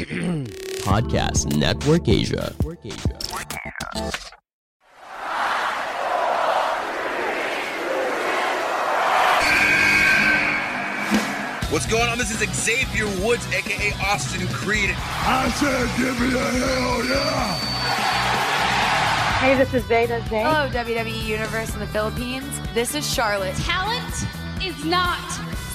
Podcast Network Asia. What's going on? This is Xavier Woods, aka Austin Creed. I said, give me a hell yeah! Hey, this is Veda Zane. Hello, WWE Universe in the Philippines. This is Charlotte. Talent is not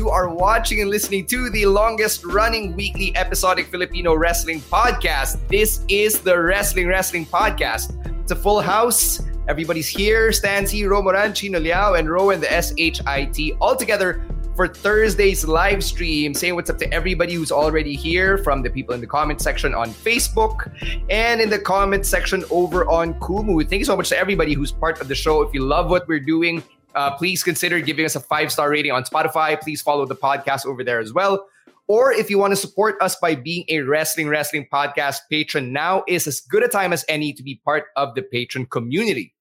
You are watching and listening to the longest running weekly episodic Filipino wrestling podcast. This is the Wrestling Wrestling Podcast. It's a full house. Everybody's here. Stancy, Romoran, Chino Liao, and Rowan, the SHIT, all together for Thursday's live stream. Saying what's up to everybody who's already here from the people in the comment section on Facebook and in the comment section over on Kumu. Thank you so much to everybody who's part of the show. If you love what we're doing, uh, please consider giving us a five star rating on Spotify. Please follow the podcast over there as well. Or if you want to support us by being a Wrestling Wrestling Podcast patron, now is as good a time as any to be part of the patron community.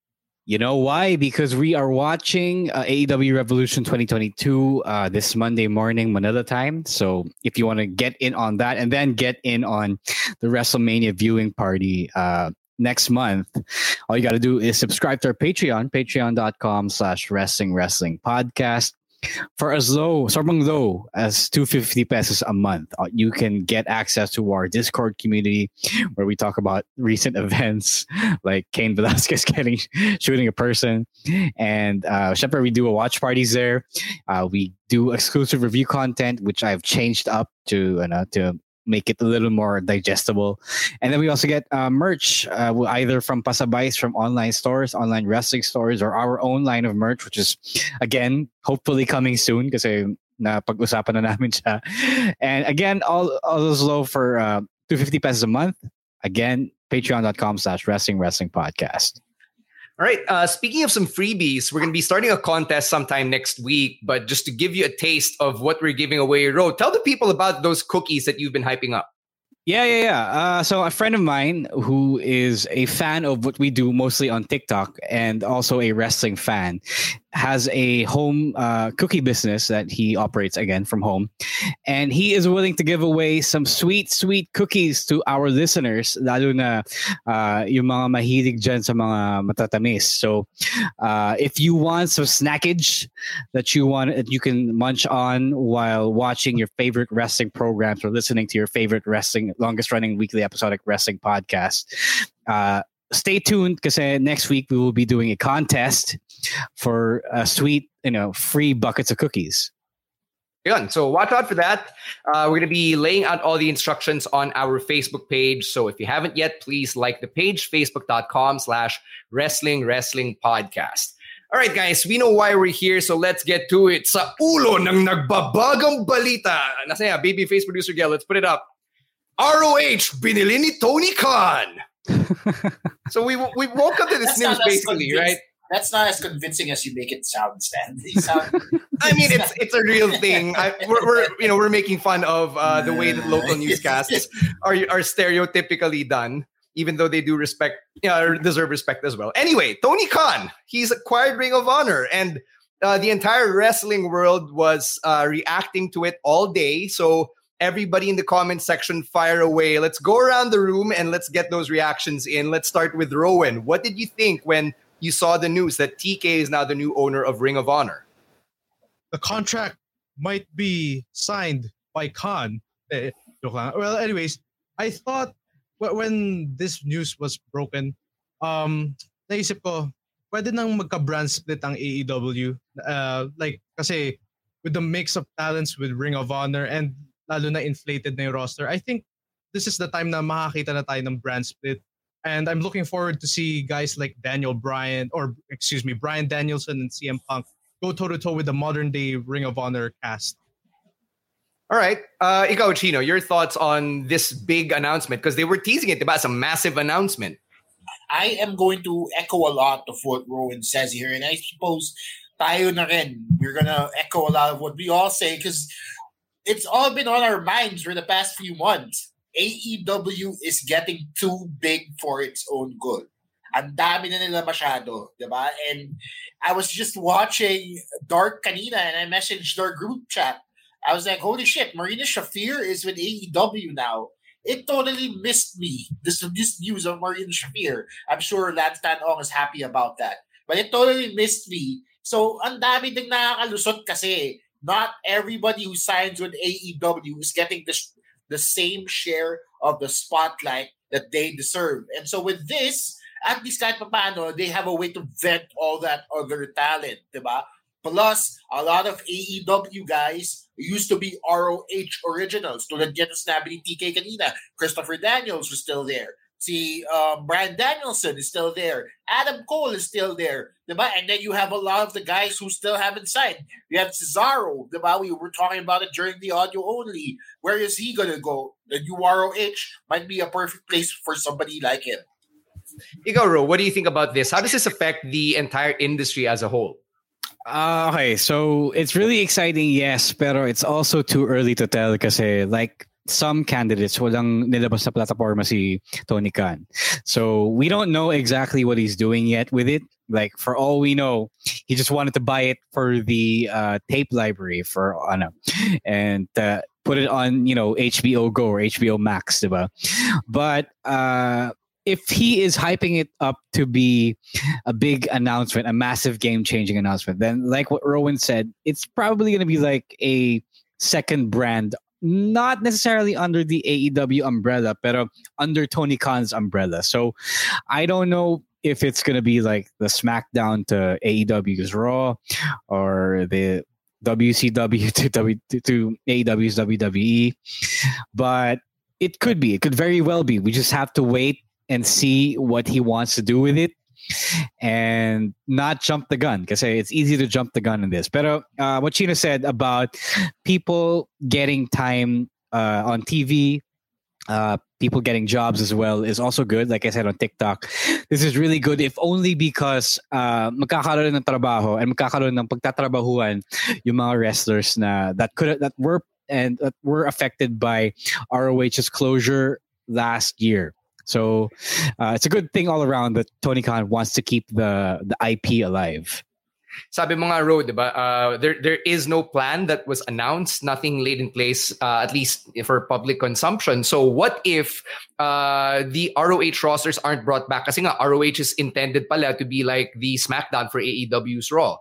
You know why? Because we are watching uh, AEW Revolution 2022 uh, this Monday morning, Manila time. So if you want to get in on that and then get in on the WrestleMania viewing party uh, next month, all you got to do is subscribe to our Patreon, patreon.com slash wrestling wrestling podcast. For as low, sobrang low as 250 pesos a month, uh, you can get access to our Discord community where we talk about recent events like Cain Velasquez getting shooting a person. And uh, syempre, we do a watch parties there. Uh, we do exclusive review content, which I've changed up to, uh, to make it a little more digestible. And then we also get uh, merch, uh, either from Pasabais, from online stores, online wrestling stores, or our own line of merch, which is, again, hopefully coming soon kasi na pag-usapan na namin siya. And again, all, all those low for uh, 250 pesos a month. Again, patreon.com slash wrestling wrestling podcast. All right. Uh, speaking of some freebies, we're going to be starting a contest sometime next week. But just to give you a taste of what we're giving away, Ro, tell the people about those cookies that you've been hyping up. Yeah, yeah, yeah. Uh, so a friend of mine who is a fan of what we do mostly on TikTok and also a wrestling fan has a home uh, cookie business that he operates again from home, and he is willing to give away some sweet, sweet cookies to our listeners, lalo na uh, yung mga mahilig dyan sa mga matatamis. So, uh, if you want some snackage that you want that you can munch on while watching your favorite wrestling programs or listening to your favorite wrestling, longest running weekly episodic wrestling podcast. Uh, stay tuned because next week we will be doing a contest for a sweet, you know, free buckets of cookies. Yun. So watch out for that. Uh, we're going to be laying out all the instructions on our Facebook page. So if you haven't yet, please like the page, facebook.com slash wrestling wrestling podcast. All right, guys, we know why we're here, so let's get to it. Sa ulo ng nagbabagang balita. Nasa yan, babyface producer Gail, let's put it up. ROH, binili ni Tony Khan. So we we woke up to this news basically, right? That's not as convincing as you make it sound, Stan. Sound, I mean, it's it's a real thing. I, we're, we're you know we're making fun of uh, the way that local newscasts are are stereotypically done, even though they do respect, you know, deserve respect as well. Anyway, Tony Khan, he's acquired Ring of Honor, and uh, the entire wrestling world was uh, reacting to it all day. So everybody in the comment section, fire away. Let's go around the room and let's get those reactions in. Let's start with Rowan. What did you think when you saw the news that TK is now the new owner of Ring of Honor? the contract might be signed by Khan. Eh, well, anyways, I thought when this news was broken, um, naisip ko, pwede nang magka-brand split ang AEW. Uh, like, kasi with the mix of talents with Ring of Honor and lalo na inflated na yung roster, I think this is the time na makakita na tayo ng brand split. And I'm looking forward to see guys like Daniel Bryan, or excuse me, Bryan Danielson and CM Punk go toe to toe with the modern day Ring of Honor cast. All right. Uh, ikaw, Chino, your thoughts on this big announcement? Because they were teasing it about a massive announcement. I am going to echo a lot of what Rowan says here. And I suppose tayo na rin, we're going to echo a lot of what we all say because it's all been on our minds for the past few months. AEW is getting too big for its own good. Ang dami na nila masyado, di ba? And I was just watching Dark kanina and I messaged our group chat. I was like, holy shit, Marina Shafir is with AEW now. It totally missed me. This this news of Marina Shafir. I'm sure Lance Tanong is happy about that. But it totally missed me. So, ang dami ding nakakalusot kasi not everybody who signs with AEW is getting the, the same share of the spotlight that they deserve. And so with this, at least kahit paano, they have a way to vet all that other talent, diba? Plus, a lot of AEW guys used to be ROH originals. Tulad yan ng sinabi TK kanina. Christopher Daniels was still there. See, um, Bryan Danielson is still there. Adam Cole is still there. Diba? And then you have a lot of the guys who still haven't signed. You have Cesaro. Diba? We were talking about it during the audio only. Where is he going to go? The new ROH might be a perfect place for somebody like him. Igaro, what do you think about this? How does this affect the entire industry as a whole? Uh, okay, so it's really exciting, yes, pero it's also too early to tell kasi like some candidates walang nilabas na plataforma si Tony Khan. So we don't know exactly what he's doing yet with it. Like for all we know, he just wanted to buy it for the uh, tape library for ano, and uh, put it on you know HBO Go or HBO Max, diba? But uh, if he is hyping it up to be a big announcement, a massive game changing announcement, then like what Rowan said, it's probably going to be like a second brand, not necessarily under the AEW umbrella, but under Tony Khan's umbrella. So I don't know if it's going to be like the SmackDown to AEW's Raw or the WCW to, w, to AEW's WWE, but it could be. It could very well be. We just have to wait and see what he wants to do with it and not jump the gun because it's easy to jump the gun in this. But uh, what Chino said about people getting time uh, on TV, uh, people getting jobs as well is also good. Like I said on TikTok, this is really good if only because uh, ng trabaho and magkakaroon ng pagtatrabahuan yung mga wrestlers na that could that were and that were affected by ROH's closure last year. So uh, it's a good thing all around that Tony Khan wants to keep the the IP alive. Sabi mga road, diba? Uh, there there is no plan that was announced, nothing laid in place, uh, at least for public consumption. So what if uh, the ROH rosters aren't brought back? Kasi nga ROH is intended pala to be like the SmackDown for AEW's Raw.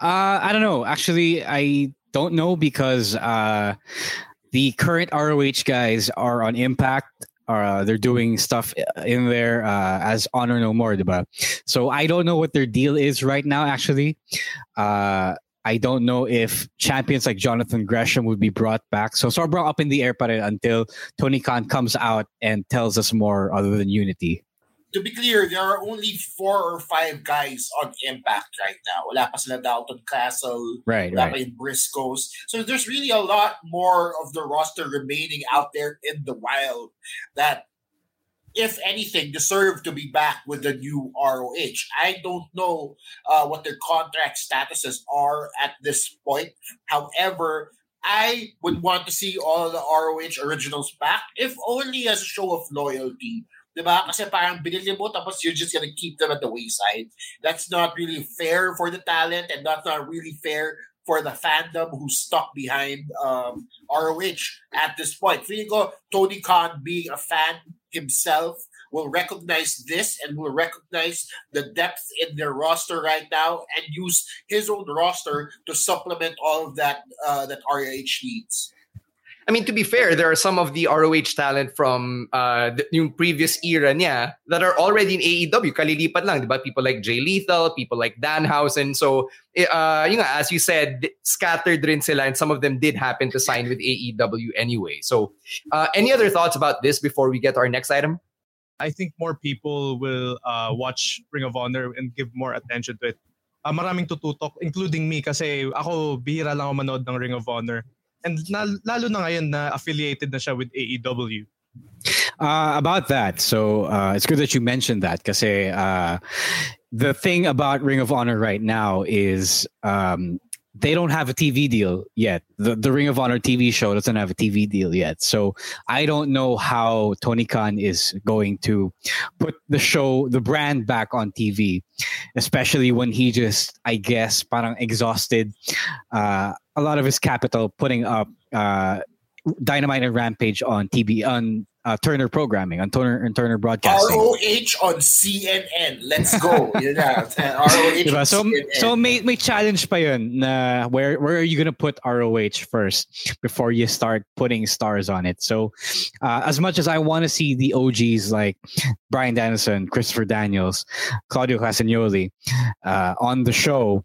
Uh, I don't know. Actually, I don't know because uh, the current ROH guys are on Impact uh, they're doing stuff in there uh, as Honor No More, diba? So I don't know what their deal is right now. Actually, uh, I don't know if champions like Jonathan Gresham would be brought back. So sobrang up in the air rin until Tony Khan comes out and tells us more other than Unity to be clear, there are only four or five guys on Impact right now. Wala pa sila Dalton Castle. Right, wala right. Briscoes. So there's really a lot more of the roster remaining out there in the wild that, if anything, deserve to be back with the new ROH. I don't know uh, what their contract statuses are at this point. However, I would want to see all the ROH originals back, if only as a show of loyalty Diba? Kasi parang binili mo tapos you're just gonna keep them at the wayside. That's not really fair for the talent and that's not really fair for the fandom who's stuck behind um, ROH at this point. Feeling ko, Tony Khan being a fan himself will recognize this and will recognize the depth in their roster right now and use his own roster to supplement all of that uh, that ROH needs. I mean, to be fair, there are some of the ROH talent from uh, the yung previous era niya that are already in AEW. Kalilipat lang, di ba? People like Jay Lethal, people like Danhausen. So, eh, uh, yung as you said, scattered rin sila and some of them did happen to sign with AEW anyway. So, uh, any other thoughts about this before we get to our next item? I think more people will uh, watch Ring of Honor and give more attention to it. Uh, maraming tututok, including me, kasi ako, bihira lang ako manood ng Ring of Honor. And na, lalo na ngayon na affiliated na siya with AEW. Uh, about that, so uh, it's good that you mentioned that because uh, the thing about Ring of Honor right now is um, they don't have a TV deal yet. The the Ring of Honor TV show doesn't have a TV deal yet. So I don't know how Tony Khan is going to put the show, the brand back on TV, especially when he just, I guess, parang exhausted uh, a lot of his capital putting up uh, Dynamite and Rampage on TV on uh, Turner programming on Turner and Turner broadcasting. ROH on CNN. Let's go. na. ROH diba? So CNN. so may may challenge pa yun na where where are you going to put ROH first before you start putting stars on it. So uh, as much as I want to see the OGs like Bryan Danielson, Christopher Daniels, Claudio Castagnoli uh, on the show,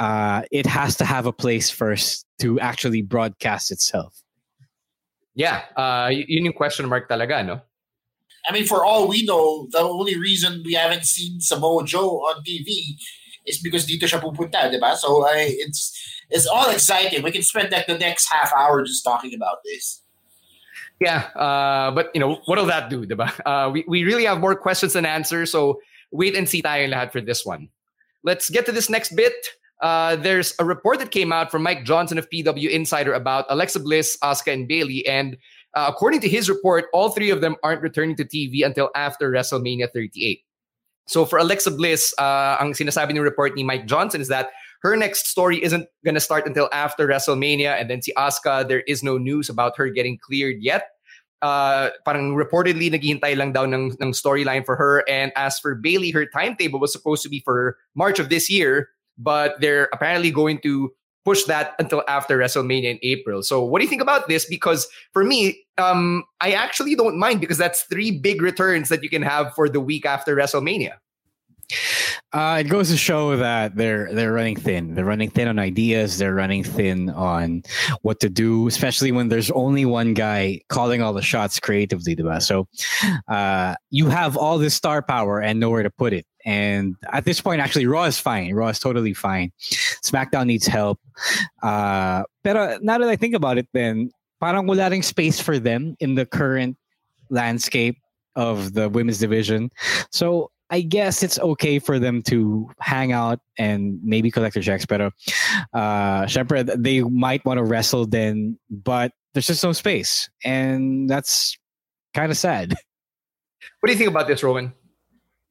uh, it has to have a place first to actually broadcast itself. Yeah, uh, y- yun yung question mark talaga, no? I mean, for all we know, the only reason we haven't seen Samoa Joe on TV is because dito siya pupunta, di ba? So I, it's it's all exciting. We can spend like the next half hour just talking about this. Yeah, uh, but you know, what will that do, diba? Uh, we, we really have more questions than answers, so wait and see tayo lahat for this one. Let's get to this next bit. Uh, there's a report that came out from Mike Johnson of PW Insider about Alexa Bliss, Asuka, and Bayley. And uh, according to his report, all three of them aren't returning to TV until after WrestleMania 38. So for Alexa Bliss, uh, ang sinasabi ng report ni Mike Johnson is that her next story isn't going to start until after WrestleMania. And then si Asuka, there is no news about her getting cleared yet. Uh, parang reportedly naghihintay lang daw ng, ng storyline for her. And as for Bayley, her timetable was supposed to be for March of this year, but they're apparently going to push that until after WrestleMania in April. So what do you think about this? Because for me, um, I actually don't mind because that's three big returns that you can have for the week after WrestleMania. Uh, it goes to show that they're they're running thin. They're running thin on ideas. They're running thin on what to do, especially when there's only one guy calling all the shots creatively. Diba? So uh, you have all this star power and nowhere to put it. And at this point, actually, Raw is fine. Raw is totally fine. SmackDown needs help. Uh, pero now that I think about it, then parang wala ring space for them in the current landscape of the women's division. So I guess it's okay for them to hang out and maybe collect their checks. Pero, uh, syempre, they might want to wrestle then, but there's just no space. And that's kind of sad. What do you think about this, Rowan?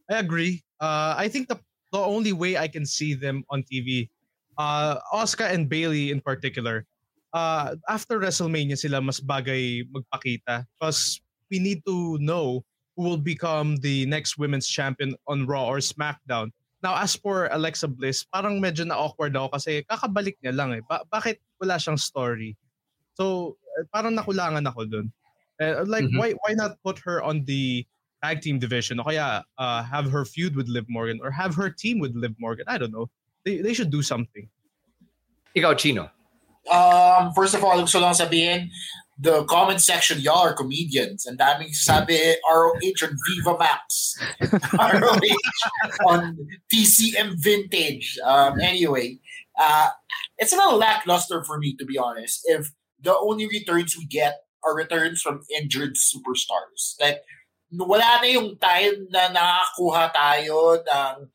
I agree. Uh, I think the the only way I can see them on TV, uh, Asuka and Bayley in particular, uh, after WrestleMania sila mas bagay magpakita because we need to know who will become the next women's champion on Raw or SmackDown. Now, as for Alexa Bliss, parang medyo na-awkward ako kasi kakabalik niya lang eh. Ba- bakit wala siyang story? So, eh, parang nakulangan ako dun. Eh, like, Mhm. why why not put her on the tag team division o kaya uh, have her feud with Liv Morgan or have her team with Liv Morgan? I don't know. They, they should do something. Ikaw, Chino. Um, first of all, gusto lang sabihin, the comment section, y'all are comedians. And daming sabi, ROH on Viva Max. ROH on TCM Vintage. Um, anyway, uh, it's a little lackluster for me, to be honest, if the only returns we get are returns from injured superstars. Like, wala na yung time na nakakuha tayo ng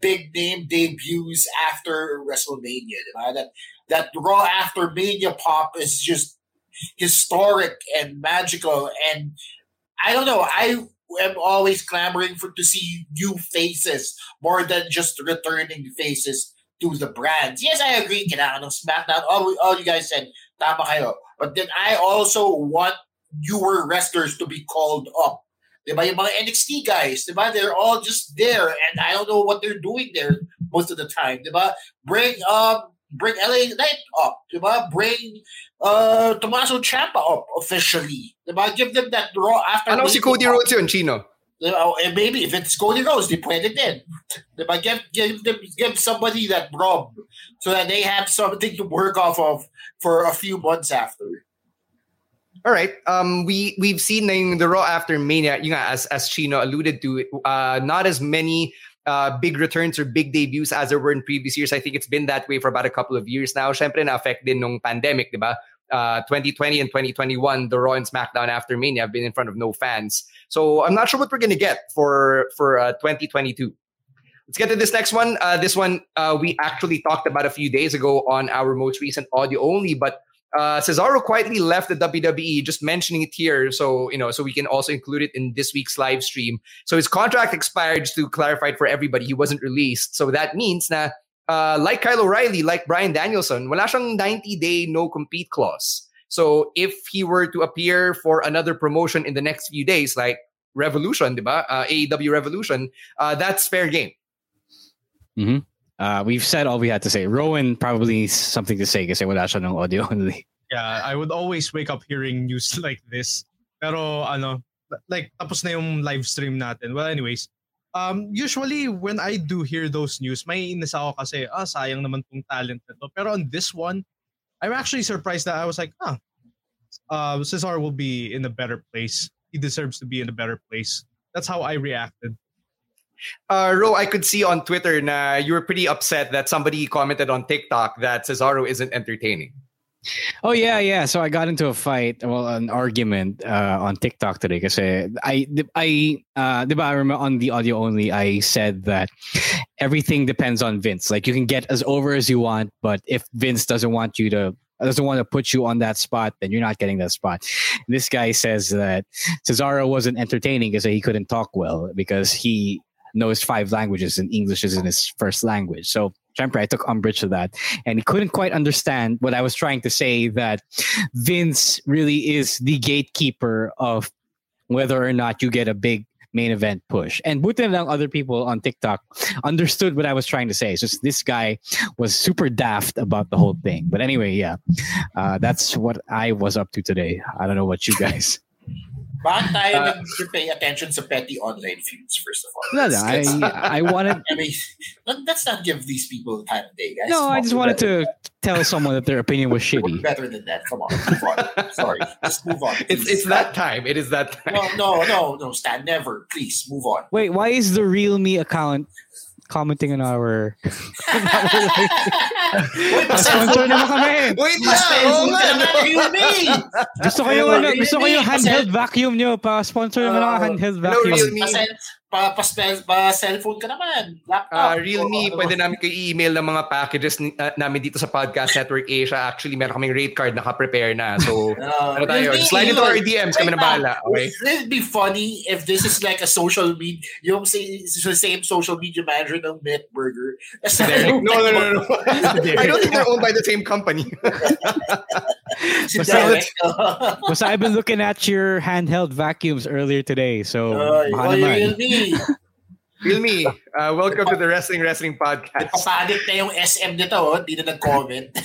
big name debuts after WrestleMania. Diba? That, that Raw after Mania pop is just historic and magical. And I don't know, I am always clamoring for to see new faces more than just returning faces to the brands. Yes, I agree. Kailangan ng SmackDown. All, all you guys said, tama kayo. But then I also want newer wrestlers to be called up. Diba? Yung mga NXT guys, diba? They're all just there and I don't know what they're doing there most of the time, diba? Bring um bring LA Knight up, diba? Bring uh Tommaso Ciampa up officially. Diba? Give them that raw after Ano si Cody Rhodes yun, Chino? Uh, and maybe if it's Cody Rhodes, they pwede din. Diba? Give, give, them, give somebody that rob so that they have something to work off of for a few months after. All right. Um, we we've seen in the Raw after Mania, you know, as as Chino alluded to, uh, not as many uh, big returns or big debuts as there were in previous years. I think it's been that way for about a couple of years now. Siyempre, na-affect din nung pandemic, di ba? Uh, 2020 and 2021, the Raw and SmackDown after Mania have been in front of no fans. So I'm not sure what we're going to get for for uh, 2022. Let's get to this next one. Uh, this one uh, we actually talked about a few days ago on our most recent audio only, but uh, Cesaro quietly left the WWE, just mentioning it here, so you know, so we can also include it in this week's live stream. So his contract expired. Just to clarify for everybody, he wasn't released. So that means that, uh, like Kyle O'Reilly, like Bryan Danielson, wala siyang 90 day no compete clause. So if he were to appear for another promotion in the next few days, like Revolution, diba? Uh, AEW Revolution, uh, that's fair game. Mm-hmm. Uh, we've said all we had to say. Rowan probably something to say kasi wala siya ng audio only. Yeah, I would always wake up hearing news like this. Pero ano, like tapos na yung live stream natin. Well, anyways, um, usually when I do hear those news, may inis ako kasi, ah, sayang naman tong talent nito. Pero on this one, I'm actually surprised that I was like, ah, uh, Cesar will be in a better place. He deserves to be in a better place. That's how I reacted. Uh, Ro, I could see on Twitter na you were pretty upset that somebody commented on TikTok that Cesaro isn't entertaining. Oh yeah, yeah. So I got into a fight, well, an argument uh, on TikTok today because I, I, uh, I remember on the audio only, I said that everything depends on Vince. Like you can get as over as you want, but if Vince doesn't want you to doesn't want to put you on that spot, then you're not getting that spot. This guy says that Cesaro wasn't entertaining because he couldn't talk well because he knows five languages and English isn't his first language. So Jumper, I took umbrage to that. And he couldn't quite understand what I was trying to say that Vince really is the gatekeeper of whether or not you get a big main event push. And Butin and other people on TikTok understood what I was trying to say. It's just this guy was super daft about the whole thing. But anyway, yeah, uh, that's what I was up to today. I don't know what you guys. Bakit tayo uh, nag-pay attention sa petty online feuds, first of all? No, no, I, I wanted... I mean, let's not give these people the time of day, guys. No, I just wanted to tell someone that their opinion was shitty. better than that. Come on, move on. Sorry, just move on. It's it's that time. It is that time. No, no, no, no, Stan, never. Please, move on. Wait, why is the Real Me account commenting on our Wait, sponsor naman kami. Wait lang. Oh, gusto ko yung ano, gusto ko yung handheld vacuum nyo pa sponsor naman ang handheld vacuum. Hello, Realme. Pa, pa, pa, cellphone ka naman. Laptop. Uh, Realme, oh, pwede namin kayo i-email ng mga packages uh, namin dito sa Podcast Network Asia. Actually, meron kaming rate card naka-prepare na. So, uh, ano tayo? Slide into our DMs kami na bahala. Okay? It'd be funny if this is like a social media, yung same social media manager ng Met Burger. no, no, no, no. I don't think they're owned by the same company. basta, basta I've been looking at your handheld vacuums earlier today. So, uh, oh, Realme. Realme, uh, welcome to the Wrestling Wrestling Podcast. Papalit na yung SM nito, oh. Hindi na nag-comment.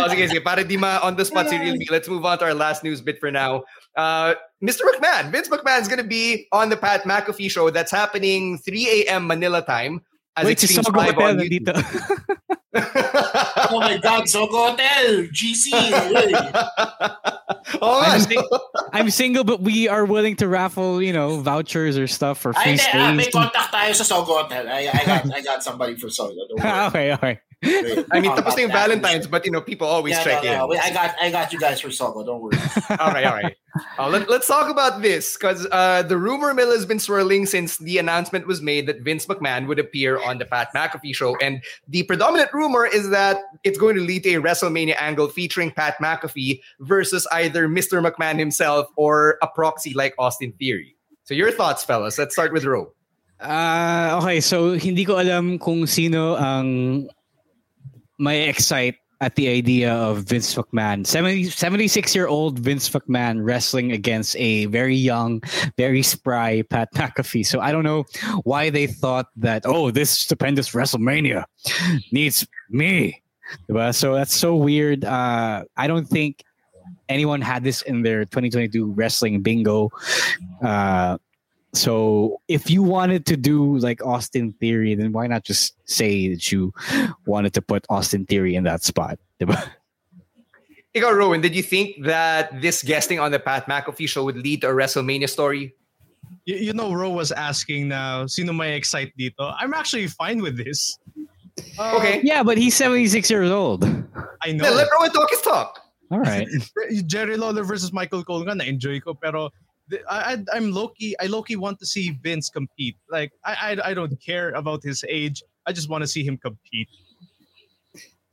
oh, sige, sige. Para di ma on the spot si Realme, let's move on to our last news bit for now. Uh, Mr. McMahon, Vince McMahon is going to be on the Pat McAfee show that's happening 3 a.m. Manila time. As Wait, it streams live on dito. oh my God, Sogo Hotel, GC. oh, I'm, sing- I'm, single, but we are willing to raffle, you know, vouchers or stuff for free Ay, stays. Uh, may contact tayo sa Sogo Hotel. I, I, got, I got somebody for Sogo. okay, okay. I mean, tapos na yung Valentine's, but you know, people always yeah, check no, no. in. Wait, I got, I got you guys for Sogo. Don't worry. all right, all right. Uh, let, us talk about this because uh, the rumor mill has been swirling since the announcement was made that Vince McMahon would appear on the Pat McAfee show, and the predominant rumor is that it's going to lead to a WrestleMania angle featuring Pat McAfee versus either Mr. McMahon himself or a proxy like Austin Theory. So, your thoughts, fellas? Let's start with Ro. Uh, okay, so hindi ko alam kung sino ang may excite at the idea of Vince McMahon, 70, 76 year old Vince McMahon wrestling against a very young, very spry Pat McAfee. So I don't know why they thought that, oh, this stupendous WrestleMania needs me. So that's so weird. Uh, I don't think anyone had this in their 2022 wrestling bingo. Uh, so if you wanted to do like Austin Theory, then why not just say that you wanted to put Austin Theory in that spot? Ikaw, Rowan, did you think that this guesting on the Pat McAfee show would lead to a WrestleMania story? You, you know, Ro was asking now, sino may excite dito? I'm actually fine with this. Uh, okay. Yeah, but he's 76 years old. I know. Yeah, let Rowan talk his talk. All right. Jerry Lawler versus Michael Cole nga na-enjoy ko pero I, I am Loki. I Loki want to see Vince compete. Like I, I I don't care about his age. I just want to see him compete.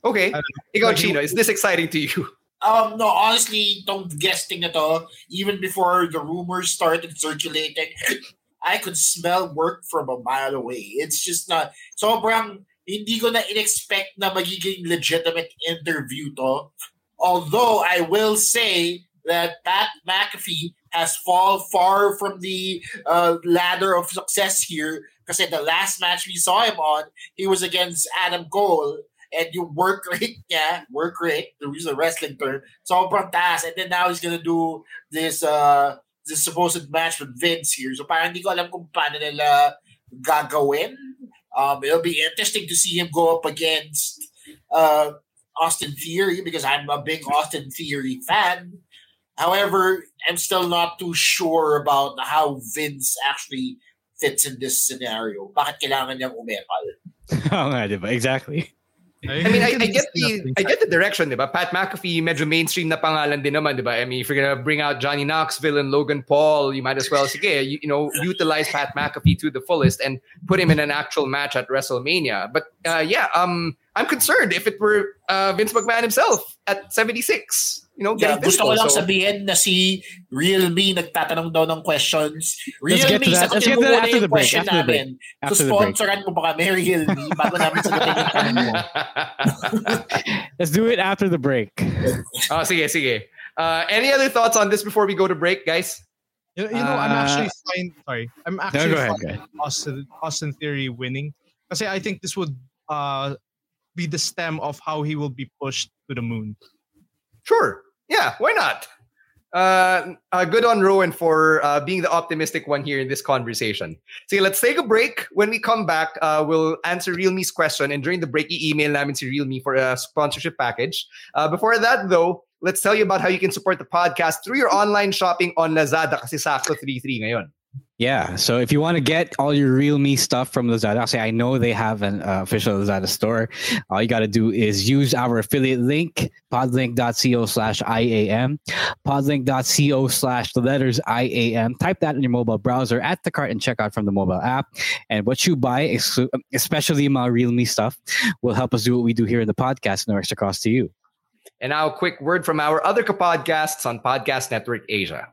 Okay. Ikaw, Chino, is this exciting to you? Um, no, honestly, don't guessing at all. Even before the rumors started circulating, I could smell work from a mile away. It's just not sobrang hindi ko na in-expect na magiging legitimate interview to. Although I will say that Pat McAfee has fall far from the uh, ladder of success here because in the last match we saw him on, he was against Adam Cole. And you work rate yeah, work rate, to use a wrestling term, sobrang taas. And then now he's gonna do this uh this supposed match with Vince here. So parang hindi ko alam kung paano nila gagawin. Um, it'll be interesting to see him go up against uh, Austin Theory because I'm a big Austin Theory fan. However, I'm still not too sure about how Vince actually fits in this scenario. Bakit kailangan niyang umepal? Oo nga, di ba? Exactly. I mean, I, I get the I get the direction, diba? Pat McAfee, medyo mainstream na pangalan din naman, diba? I mean, if you're gonna bring out Johnny Knoxville and Logan Paul, you might as well, sige, you, you know, utilize Pat McAfee to the fullest and put him in an actual match at WrestleMania. But uh, yeah, um, I'm concerned if it were uh, Vince McMahon himself at 76. You know, yeah, gusto ko lang so, sabihin na si Realme nagtatanong daw ng questions. Real Let's get Me, to that. Let's get to that after the break. After the break. After so, sponsoran mo pa kami, Realme, bago namin sagutin yung tanong mo. Let's do it after the break. oh, sige, sige. Uh, any other thoughts on this before we go to break, guys? You, you know, uh, I'm actually fine. Sorry, I'm actually no, go ahead, fine Austin, Austin Theory winning. Because I think this would uh, be the stem of how he will be pushed to the moon. Sure. Yeah, why not? Uh, uh, good on Rowan for uh, being the optimistic one here in this conversation. See, let's take a break. When we come back, uh, we'll answer Realme's question. And during the break, email namin si Realme for a sponsorship package. Uh, before that, though, let's tell you about how you can support the podcast through your online shopping on Lazada kasi sakto 3-3 ngayon. Yeah. So if you want to get all your Realme stuff from Lazada, actually, I know they have an uh, official Lazada store. All you got to do is use our affiliate link, podlink.co slash IAM, podlink.co slash the letters IAM. Type that in your mobile browser at the cart and check out from the mobile app. And what you buy, especially my Realme stuff, will help us do what we do here in the podcast. No extra cost to you. And now, a quick word from our other podcasts on Podcast Network Asia.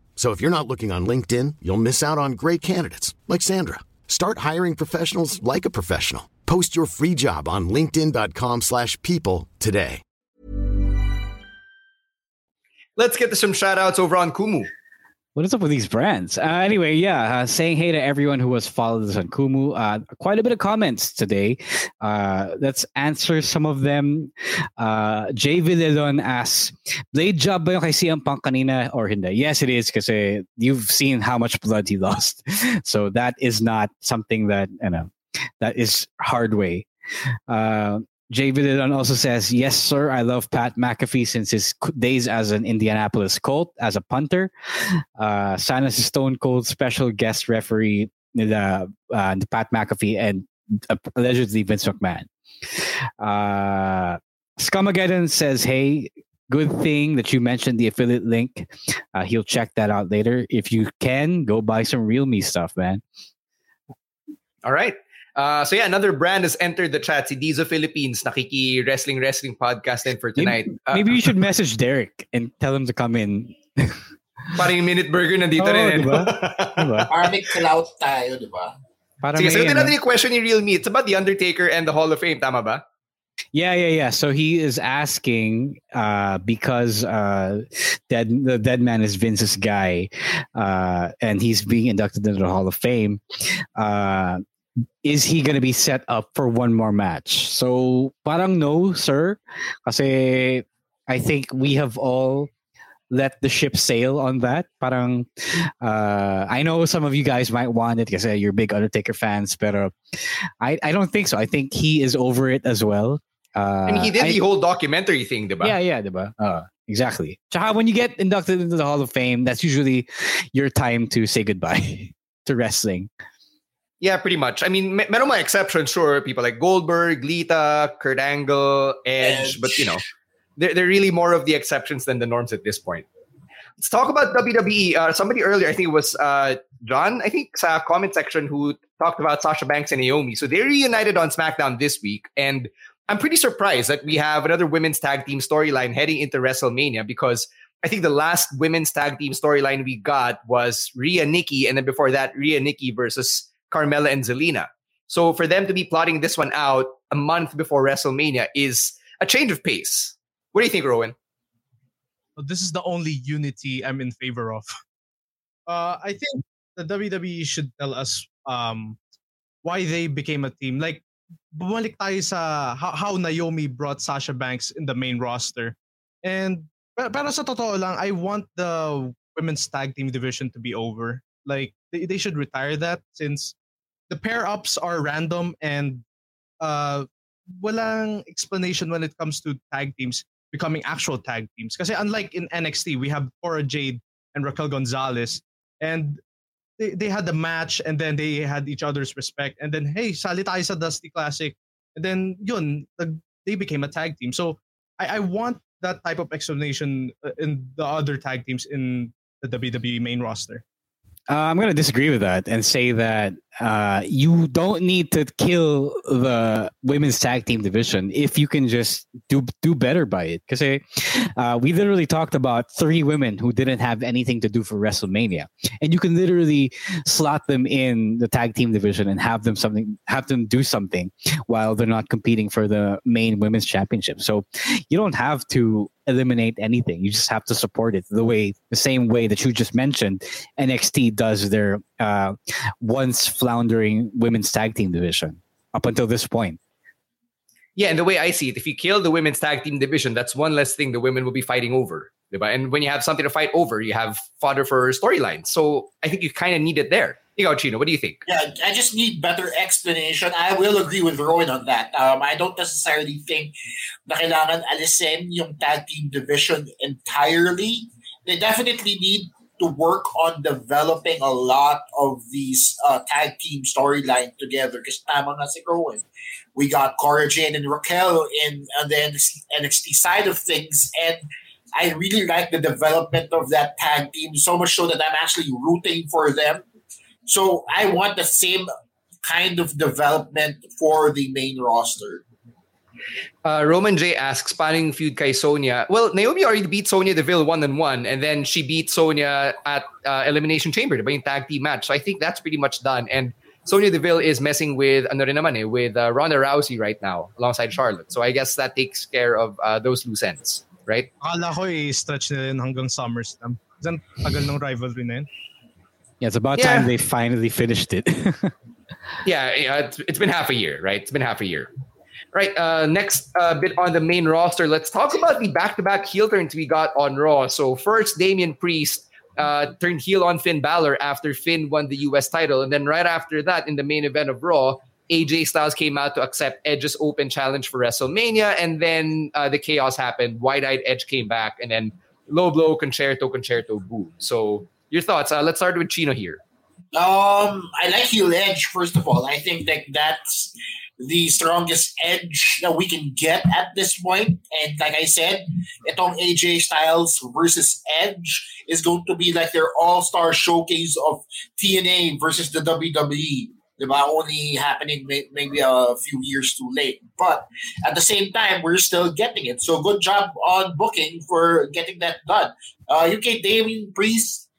So if you're not looking on LinkedIn, you'll miss out on great candidates like Sandra. Start hiring professionals like a professional. Post your free job on linkedin.com/people today. Let's get to some shout outs over on Kumu. What is up with these brands? Uh, anyway, yeah, uh, saying hey to everyone who has followed us on Kumu. Uh, quite a bit of comments today. Uh, let's answer some of them. Uh, Jay Villalon asks, Blade job ba yung kay CM Punk kanina or hindi? Yes, it is kasi you've seen how much blood he lost. So that is not something that, you know, that is hard way. Uh, Jay Villalon also says, Yes, sir. I love Pat McAfee since his days as an Indianapolis Colt, as a punter. Uh, sana Stone Cold special guest referee nila, uh, Pat McAfee and uh, allegedly Vince McMahon. Uh, Scumageddon says, Hey, good thing that you mentioned the affiliate link. Uh, he'll check that out later. If you can, go buy some Realme stuff, man. All right. Uh, so yeah, another brand has entered the chat. Si Dizo Philippines, nakiki wrestling wrestling podcast then for tonight. Maybe, uh, maybe you should message Derek and tell him to come in. Parang minute burger nandito oh, rin. Diba? diba? Parang may clout tayo, di ba? Para Sige, may, sagutin ano, natin yung question ni Realme. It's about The Undertaker and the Hall of Fame. Tama ba? Yeah, yeah, yeah. So he is asking uh, because uh, dead the dead man is Vince's guy, uh, and he's being inducted into the Hall of Fame. Uh, is he gonna be set up for one more match? So parang no, sir. Kasi I think we have all let the ship sail on that. Parang uh, I know some of you guys might want it because you're big Undertaker fans, but I I don't think so. I think he is over it as well. Uh, I mean, he did I- the whole documentary thing, diba? yeah, yeah, diba? Uh, exactly. Tsaka when you get inducted into the Hall of Fame, that's usually your time to say goodbye to wrestling. Yeah, pretty much. I mean, me- meron mga exceptions, sure. People like Goldberg, Lita, Kurt Angle, Edge, Edge. but you know, they're, they're really more of the exceptions than the norms at this point. Let's talk about WWE. Uh, somebody earlier, I think it was uh, John, I think, sa comment section who talked about Sasha Banks and Naomi. So they reunited on SmackDown this week, and I'm pretty surprised that we have another women's tag team storyline heading into WrestleMania because I think the last women's tag team storyline we got was Rhea Nikki, and then before that, Rhea Nikki versus Carmella and Zelina. So for them to be plotting this one out a month before WrestleMania is a change of pace. What do you think, Rowan? So this is the only unity I'm in favor of. Uh, I think the WWE should tell us um, why they became a team. Like, bumalik tayo sa how, how Naomi brought Sasha Banks in the main roster. And pero, pero sa totoo lang, I want the women's tag team division to be over. Like, they, they should retire that since the pair ups are random and uh, walang explanation when it comes to tag teams becoming actual tag teams. Because unlike in NXT, we have Cora Jade and Raquel Gonzalez, and they, they had the match, and then they had each other's respect, and then hey, sali sa Dusty Classic, and then yun, the, they became a tag team. So I, I want that type of explanation uh, in the other tag teams in the WWE main roster. Uh, I'm going to disagree with that and say that uh, you don't need to kill the women's tag team division if you can just do do better by it. Because uh, we literally talked about three women who didn't have anything to do for WrestleMania, and you can literally slot them in the tag team division and have them something, have them do something while they're not competing for the main women's championship. So you don't have to eliminate anything. You just have to support it the way the same way that you just mentioned NXT does their uh, once floundering women's tag team division up until this point. Yeah, and the way I see it, if you kill the women's tag team division, that's one less thing the women will be fighting over. diba? And when you have something to fight over, you have fodder for storyline. So I think you kind of need it there. Ikaw, Chino, what do you think? Yeah, I just need better explanation. I will agree with Rowan on that. Um, I don't necessarily think na kailangan alisin yung tag team division entirely. They definitely need to work on developing a lot of these uh, tag team storyline together. Because tama nga si Rowan. We got Cora Jade and Raquel in on the NXT side of things, and I really like the development of that tag team so much so that I'm actually rooting for them. So I want the same kind of development for the main roster. Uh, Roman J asks, paano feud kay Sonya? Well, Naomi already beat Sonya Deville one-on-one, and then she beat Sonya at uh, Elimination Chamber, the yung tag team match. So I think that's pretty much done. And Sonya Deville is messing with, ano rin naman eh, with uh, Ronda Rousey right now, alongside Charlotte. So I guess that takes care of uh, those loose ends, right? Akala ko i-stretch nila yun hanggang SummerSlam. Isn't tagal ng rivalry na yun? Yeah, it's about Yeah. time they finally finished it. Yeah, yeah it's, it's been half a year, right? It's been half a year. Right. Uh, next uh, bit on the main roster, let's talk about the back-to-back heel turns we got on Raw. So first, Damian Priest uh, turned heel on Finn Balor after Finn won the U.S. title, and then right after that, in the main event of Raw, AJ Styles came out to accept Edge's open challenge for WrestleMania, and then uh, the chaos happened. Wide-eyed Edge came back, and then low blow, con-chair-to, con-chair-to, boom. So your thoughts? Uh, let's start with Chino here. Um, I like heel edge. First of all, I think that that's the strongest edge that we can get at this point. And like I said, itong AJ Styles versus Edge is going to be like their all-star showcase of TNA versus the WWE. Diba? Only happening may- maybe a few years too late. But at the same time, we're still getting it. So good job on booking for getting that done. Uh, UK Damian Priest,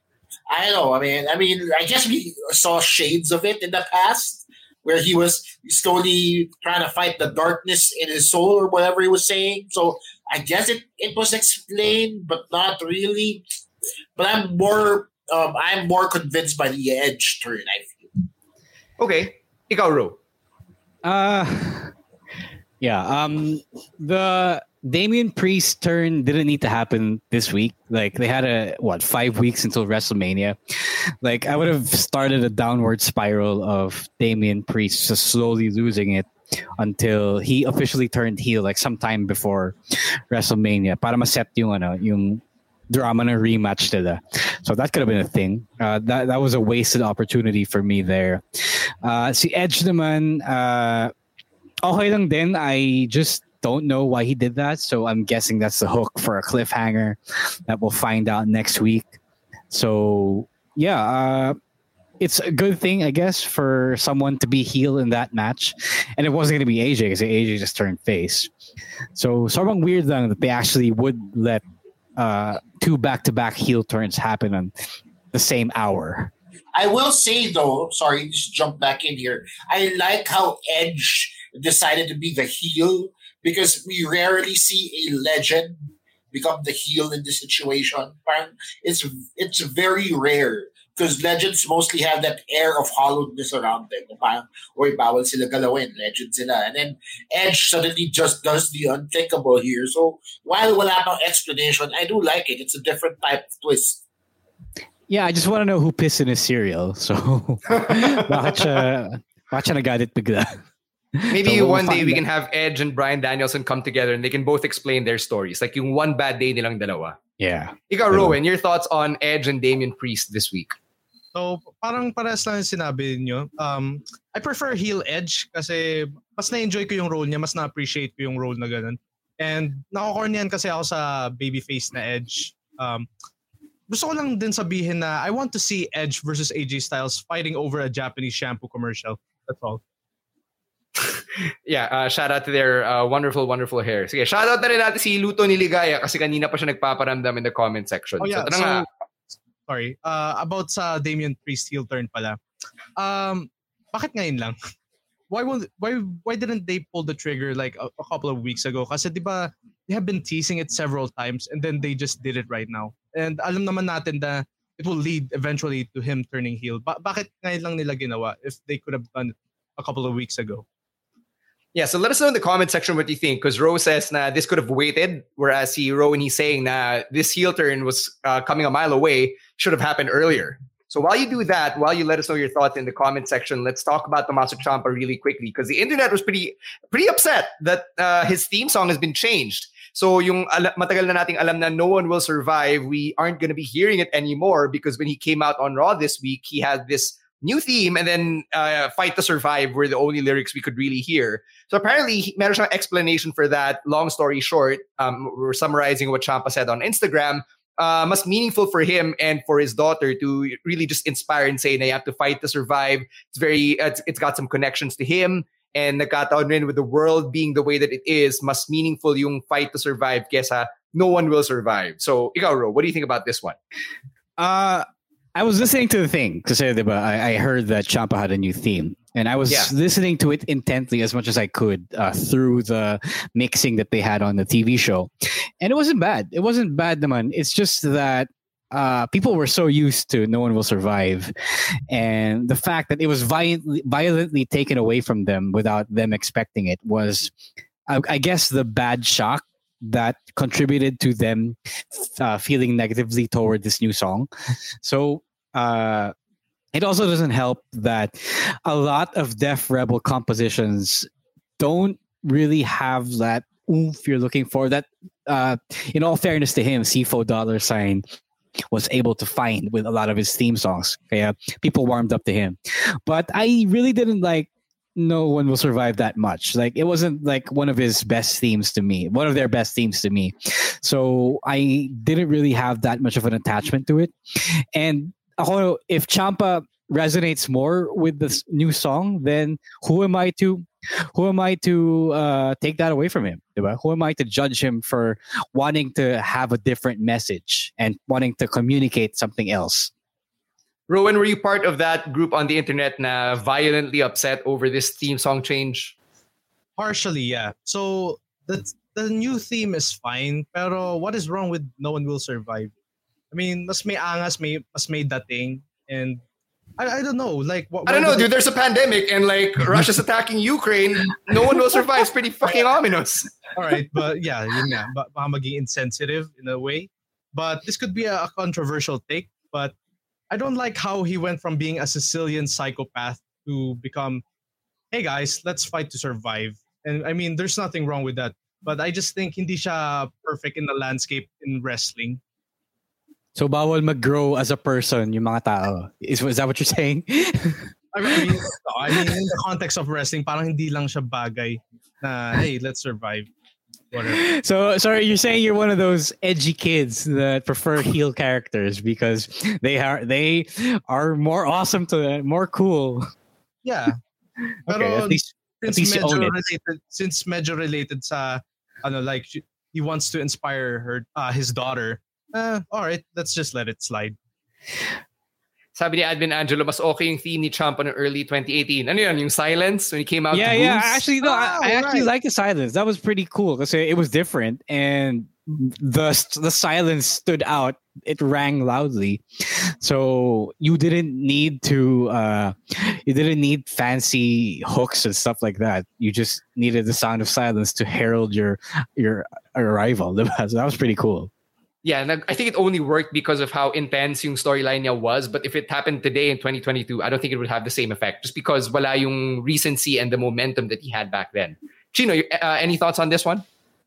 I don't know. I mean, I mean, I guess we saw shades of it in the past, where he was slowly trying to fight the darkness in his soul or whatever he was saying. So I guess it, it was explained, but not really. But I'm more um, I'm more convinced by the edge turn. I feel. Okay, ikaw, Ro. Uh yeah. Um the Damian Priest turn didn't need to happen this week. Like they had a what five weeks until WrestleMania. Like I would have started a downward spiral of Damian Priest just slowly losing it until he officially turned heel like sometime before WrestleMania para ma-set yung ano yung drama na rematch nila. So that could have been a thing. Uh, that that was a wasted opportunity for me there. Uh, si Edge naman, uh, okay lang din. I just don't know why he did that. So I'm guessing that's the hook for a cliffhanger that we'll find out next week. So yeah, uh, it's a good thing, I guess, for someone to be heel in that match. And it wasn't going to be AJ because AJ just turned face. So sobrang weird lang that they actually would let uh, two back-to-back heel turns happen on the same hour. I will say though, sorry, just jump back in here. I like how Edge decided to be the heel because we rarely see a legend become the heel in this situation. It's it's very rare because legends mostly have that air of hollowness around them. Parang, oy, bawal sila galawin. Legend sila. And then Edge suddenly just does the unthinkable here. So while wala no explanation, I do like it. It's a different type of twist. Yeah, I just want to know who pissed in his cereal. So bakit siya, bakit siya nagalit bigla? Maybe So we'll one day we out. can have Edge and Bryan Danielson come together and they can both explain their stories. Like yung one bad day nilang dalawa. Yeah. Ikaw, Rowan, your thoughts on Edge and Damian Priest this week? So, parang pares lang yung sinabi niyo. Um, I prefer heel edge kasi mas na-enjoy ko yung role niya, mas na-appreciate ko yung role na ganun. And nakakornian kasi ako sa babyface na edge. Um, gusto ko lang din sabihin na I want to see Edge versus AJ Styles fighting over a Japanese shampoo commercial. That's all. Yeah, uh, shout out to their uh, wonderful, wonderful hair. Sige, shout out na rin natin si Luto ni Ligaya kasi kanina pa siya nagpaparamdam in the comment section. Oh yeah, so, so, sorry. Uh, about sa Damian Priest heel turn pala. Um, bakit ngayon lang? Why won't, why why didn't they pull the trigger like a, a couple of weeks ago? Kasi 'di ba they have been teasing it several times and then they just did it right now. And alam naman natin na it will lead eventually to him turning heel. Ba- bakit ngayon lang nila ginawa if they could have done it a couple of weeks ago? Yeah, so let us know in the comment section what you think because Rose says na this could have waited, whereas he Rowan he's saying na this heel turn was uh, coming a mile away, should have happened earlier. So while you do that, while you let us know your thoughts in the comment section, let's talk about Tommaso Ciampa really quickly because the internet was pretty pretty upset that uh, his theme song has been changed. So yung matagal na nating alam na no one will survive, we aren't going to be hearing it anymore because when he came out on Raw this week, he had this new theme and then uh, Fight to Survive were the only lyrics we could really hear. So apparently, he- meron siyang explanation for that. Long story short, um, we're summarizing what Ciampa said on Instagram. Uh, meaningful for him and for his daughter to really just inspire and say you have to fight to survive. It's very, it's, it's got some connections to him and nagkataon rin with the world being the way that it is, mas meaningful yung fight to survive kesa no one will survive. So, ikaw, Ro, what do you think about this one? Uh, I was listening to the thing because I, I heard that Ciampa had a new theme, and I was Yeah. listening to it intently as much as I could uh, through the mixing that they had on the TV show, and it wasn't bad. It wasn't bad, naman. It's just that uh, people were so used to no one will survive and the fact that it was violently, violently taken away from them without them expecting it was I, I guess the bad shock that contributed to them uh, feeling negatively toward this new song so uh, it also doesn't help that a lot of Def Rebel compositions don't really have that oomph you're looking for. That, uh, in all fairness to him, CFO Dollar Sign was able to find with a lot of his theme songs. Yeah, people warmed up to him, but I really didn't like. No one will survive that much. Like it wasn't like one of his best themes to me, one of their best themes to me. So I didn't really have that much of an attachment to it. And if Ciampa resonates more with this new song, then who am I to who am I to uh, take that away from him? Diba? Who am I to judge him for wanting to have a different message and wanting to communicate something else? Rowan, were you part of that group on the internet na violently upset over this theme song change? Partially, yeah. So the the new theme is fine, pero what is wrong with No One Will Survive? I mean, mas may angas, may mas may dating, and I, I don't know. Like, what, I don't know, dude. There's a pandemic and like Russia's attacking Ukraine. No one will survive. It's pretty fucking ominous. All right, but yeah, yun nga. But maging insensitive in a way. But this could be a, a controversial take. But I don't like how he went from being a Sicilian psychopath to become, hey guys, let's fight to survive. And I mean, there's nothing wrong with that. But I just think hindi siya perfect in the landscape in wrestling. So bawal mag-grow as a person yung mga tao. Is, is that what you're saying? I mean, I mean, in the context of wrestling, parang hindi lang siya bagay na, hey, let's survive. Whatever. So sorry, you're saying you're one of those edgy kids that prefer heel characters because they are they are more awesome to more cool. Yeah. Pero okay, at least, since at least medyo related, since medyo related sa ano like he wants to inspire her uh, his daughter uh, all right, let's just let it slide. Sabi ni Admin Angelo, mas okay yung theme ni Ciampa in early 2018. Ano yun, yung silence when he came out Yeah, yeah. Actually, no, oh, I, I actually right. like the silence. That was pretty cool because it was different and the the silence stood out. It rang loudly, so you didn't need to. Uh, you didn't need fancy hooks and stuff like that. You just needed the sound of silence to herald your your arrival. So that was pretty cool yeah, and I think it only worked because of how intense yung storyline niya was. But if it happened today in 2022, I don't think it would have the same effect just because wala yung recency and the momentum that he had back then. Chino, uh, any thoughts on this one?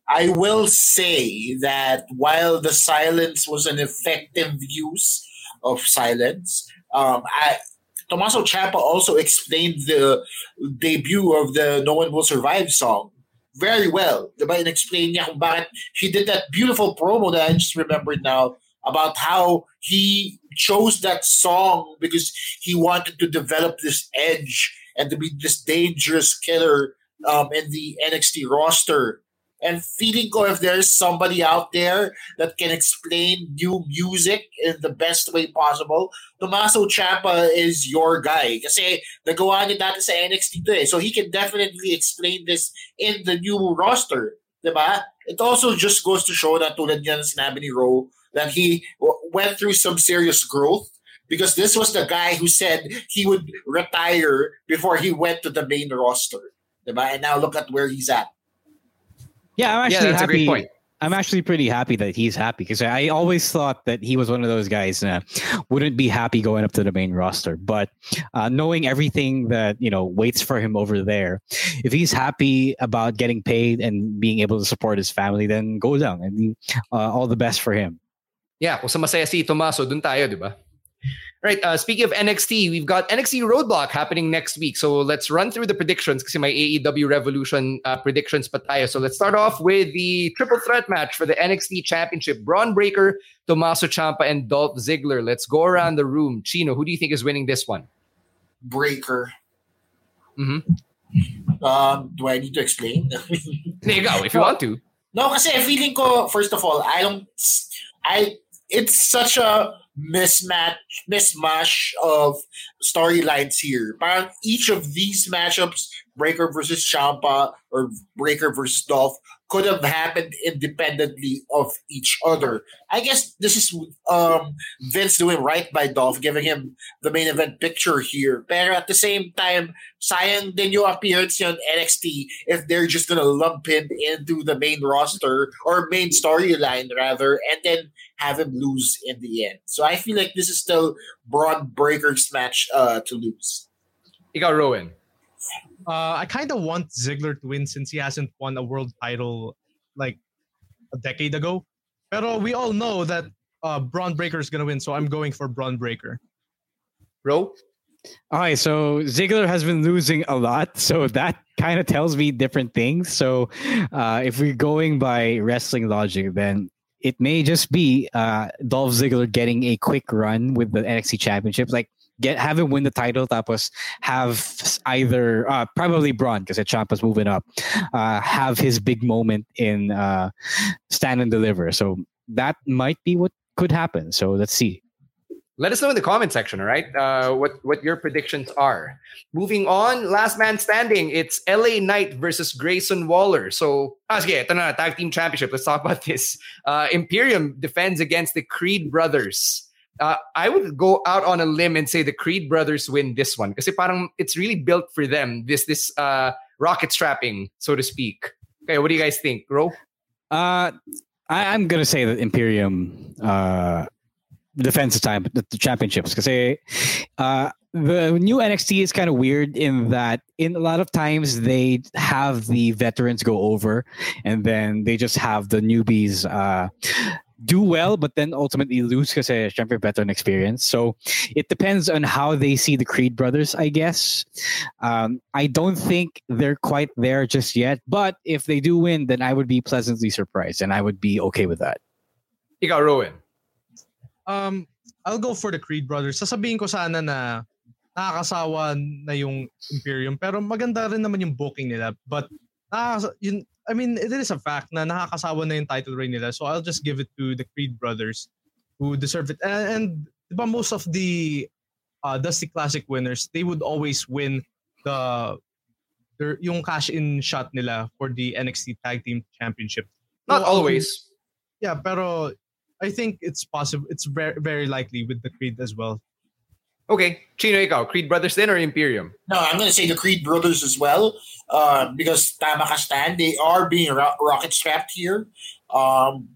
I will say that while the silence was an effective use of silence, um, I, Tommaso Ciampa also explained the debut of the No One Will Survive song very well. Diba? In-explain niya kung bakit he did that beautiful promo that I just remembered now about how he chose that song because he wanted to develop this edge and to be this dangerous killer um, in the NXT roster and feeling ko if there's somebody out there that can explain new music in the best way possible, Tommaso Ciampa is your guy. Kasi nagawa niya dati sa NXT to eh. So he can definitely explain this in the new roster. Diba? It also just goes to show that tulad niya ng sinabi ni that he went through some serious growth because this was the guy who said he would retire before he went to the main roster. Diba? And now look at where he's at. Yeah, I'm actually yeah, happy. I'm actually pretty happy that he's happy because I always thought that he was one of those guys that wouldn't be happy going up to the main roster. But uh, knowing everything that you know waits for him over there, if he's happy about getting paid and being able to support his family, then go down and uh, all the best for him. Yeah, kung sa masaya si Tommaso, dun tayo, di ba? Right. Uh, speaking of NXT, we've got NXT Roadblock happening next week. So let's run through the predictions because my AEW Revolution uh, predictions patayo. So let's start off with the triple threat match for the NXT Championship. Bron Breakker, Tommaso Ciampa, and Dolph Ziggler. Let's go around the room. Chino, who do you think is winning this one? Breakker. Mm-hmm. Um, do I need to explain? there you go, if you want to. No, kasi feeling ko, first of all, I don't, I, it's such a mismatch mismatch of storylines here. Parang each of these matchups Breakker versus Ciampa or Breakker versus Dolph could have happened independently of each other. I guess this is um, Vince doing right by Dolph, giving him the main event picture here. But at the same time, sayang din yung appearance on NXT if they're just gonna lump him into the main roster or main storyline rather, and then have him lose in the end. So I feel like this is still Bron Breakker's match uh, to lose. Ikaw, Rowan. Uh, I kind of want Ziggler to win since he hasn't won a world title like a decade ago. Pero we all know that uh, Bron Breakker is gonna win, so I'm going for Bron Breakker. Bro. All right, so Ziggler has been losing a lot, so that kind of tells me different things. So, uh, if we're going by wrestling logic, then it may just be uh, Dolph Ziggler getting a quick run with the NXT Championship. Like get have him win the title tapos have either uh, probably Bron because Ciampa's moving up uh, have his big moment in uh, stand and deliver. So that might be what could happen. So let's see. Let us know in the comment section all right? Uh, what what your predictions are. Moving on last man standing. It's LA Knight versus Grayson Waller. So ah, ito na, tag team championship. Let's talk about this. Uh, Imperium defends against the Creed brothers uh, I would go out on a limb and say the Creed brothers win this one because it's really built for them. This this uh, rocket strapping, so to speak. Okay, what do you guys think, Ro? Uh, I, am gonna say that Imperium uh, defends the time the, the championships because uh, the new NXT is kind of weird in that in a lot of times they have the veterans go over and then they just have the newbies uh, do well, but then ultimately lose because syempre veteran experience. So it depends on how they see the Creed brothers, I guess. Um, I don't think they're quite there just yet, but if they do win, then I would be pleasantly surprised and I would be okay with that. Ikaw, Rowan. Um, I'll go for the Creed brothers. Sasabihin ko sana na nakakasawa na yung Imperium, pero maganda rin naman yung booking nila. But nakakasa- yun, I mean, it is a fact na nakakasawa na yung title reign nila. So I'll just give it to the Creed brothers who deserve it. And, and most of the uh, Dusty Classic winners, they would always win the their, yung cash-in shot nila for the NXT Tag Team Championship. Not so, always. Yeah, pero I think it's possible. It's very, very likely with the Creed as well. Okay. Chino, ikaw, Creed Brothers then or Imperium? No, I'm going to say the Creed Brothers as well uh, because tama ka they are being ro- rocket strapped here. Um,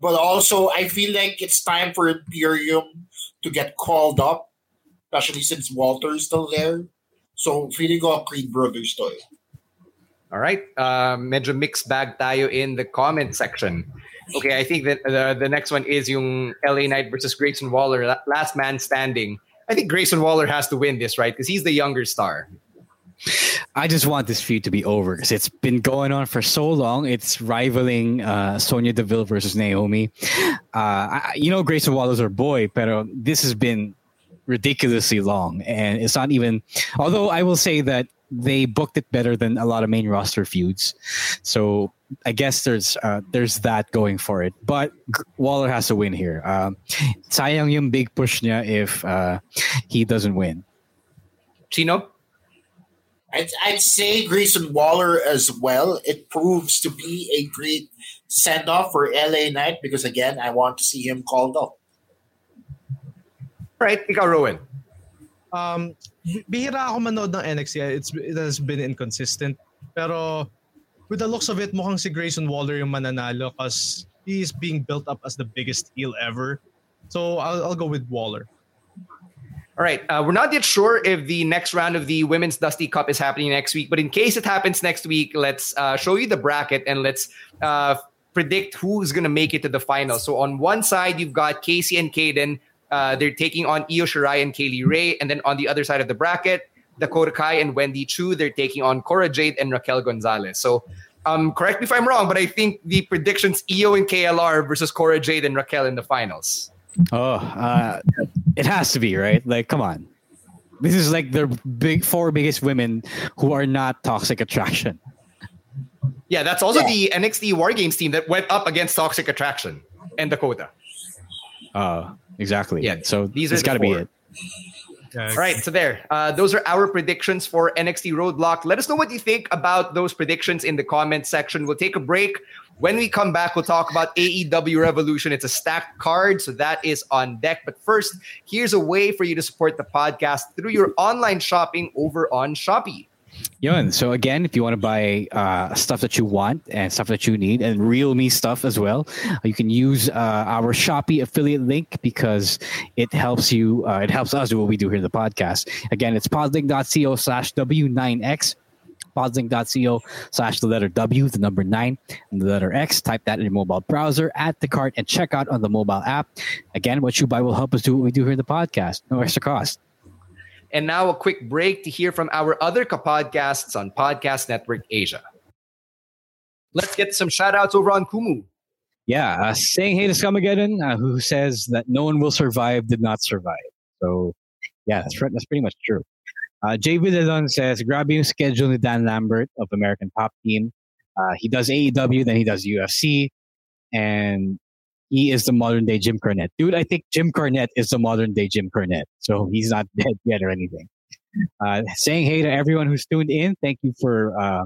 but also, I feel like it's time for Imperium to get called up, especially since Walter is still there. So, feeling ko Creed Brothers to All right. Uh, medyo mixed bag tayo in the comment section. Okay, I think that the, the next one is yung LA Knight versus Grayson Waller, last man standing. I think Grayson Waller has to win this, right? Because he's the younger star. I just want this feud to be over because it's been going on for so long. It's rivaling uh, Sonya Deville versus Naomi. Uh, I, you know, Grayson Waller's her boy, but this has been ridiculously long, and it's not even. Although I will say that they booked it better than a lot of main roster feuds, so I guess there's uh, there's that going for it. But Waller has to win here. Um, sayang yung big push niya if uh, he doesn't win. Chino. I'd, I'd say Grayson Waller as well. It proves to be a great send off for LA Knight because again, I want to see him called up. Right, ikaw Rowan. Um, bihira ako manood ng NXT. It's, it has been inconsistent. Pero with the looks of it, mukhang si Grayson Waller yung mananalo because he's being built up as the biggest heel ever. So I'll, I'll go with Waller. All right. Uh, we're not yet sure if the next round of the Women's Dusty Cup is happening next week, but in case it happens next week, let's uh, show you the bracket and let's uh, predict who's going to make it to the final. So on one side, you've got Casey and Kayden. Uh, they're taking on Io Shirai and Kay Lee Ray. And then on the other side of the bracket, Dakota Kai and Wendy Choo, they're taking on Cora Jade and Raquel Gonzalez. So um, correct me if I'm wrong, but I think the predictions Io and KLR versus Cora Jade and Raquel in the finals. Oh, uh, it has to be right. Like, come on, this is like the big four biggest women who are not toxic attraction. Yeah, that's also yeah. the NXT War Games team that went up against Toxic Attraction and Dakota. Oh, uh, exactly. Yeah, so these are got to be it. Yeah. All right, so there. Uh, those are our predictions for NXT Roadblock. Let us know what you think about those predictions in the comment section. We'll take a break. When we come back, we'll talk about AEW Revolution. It's a stacked card, so that is on deck. But first, here's a way for you to support the podcast through your online shopping over on Shopee. Yun. So again, if you want to buy uh, stuff that you want and stuff that you need, and real me stuff as well, you can use uh, our Shopee affiliate link because it helps you. Uh, it helps us do what we do here in the podcast. Again, it's podlink.co slash w9x. Podlink.co slash the letter W, the number nine, and the letter X. Type that in your mobile browser, add the cart, and check out on the mobile app. Again, what you buy will help us do what we do here in the podcast. No extra cost. And now a quick break to hear from our other podcasts on Podcast Network Asia. Let's get some shout outs over on Kumu. Yeah, uh, saying hey to Scamageddon, uh, who says that no one will survive did not survive. So, yeah, that's, that's pretty much true. Uh, Villalon says, grab yung schedule ni Dan Lambert of American Top Team. Uh, he does AEW, then he does UFC, and he is the modern day Jim Cornette. Dude, I think Jim Cornette is the modern day Jim Cornette. So he's not dead yet or anything. Uh, saying hey to everyone who's tuned in. Thank you for uh,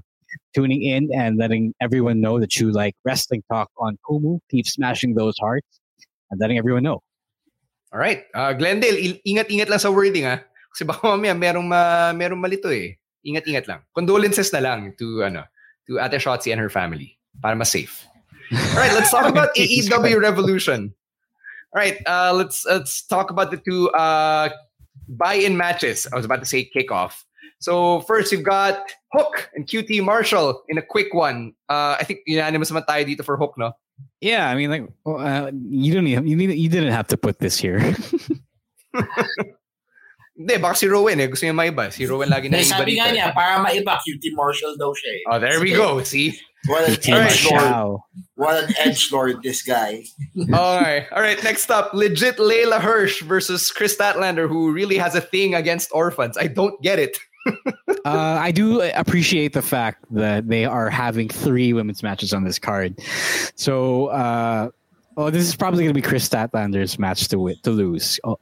tuning in and letting everyone know that you like wrestling talk on Kumu. Keep smashing those hearts and letting everyone know. All right. Uh, Glendale, ingat-ingat lang sa wording ah. Kasi baka mamaya merong, ma, merong malito eh. Ingat-ingat lang. Condolences na lang to, ano, to Ate Shotzi and her family. Para mas safe. All right, let's talk about AEW Revolution. All right, uh, let's let's talk about the two uh, buy-in matches. I was about to say kickoff. So first, you've got Hook and QT Marshall in a quick one. Uh, I think unanimous naman tayo dito for Hook, no? Yeah, I mean, like uh, you don't even, you need, you didn't have to put this here. Hindi, baka si Rowan eh. Gusto niya maiba. Si Rowan lagi na iba Sabi nga niya, para maiba, QT Marshall daw siya eh. Oh, there we go. See? What an edge lord. What an edge lord this guy. All right. All right. Next up, legit Leyla Hirsch versus Kris Statlander, who really has a thing against orphans. I don't get it. uh, I do appreciate the fact that they are having three women's matches on this card. So, uh, oh, this is probably going to be Kris Statlander's match to win, to lose. Oh.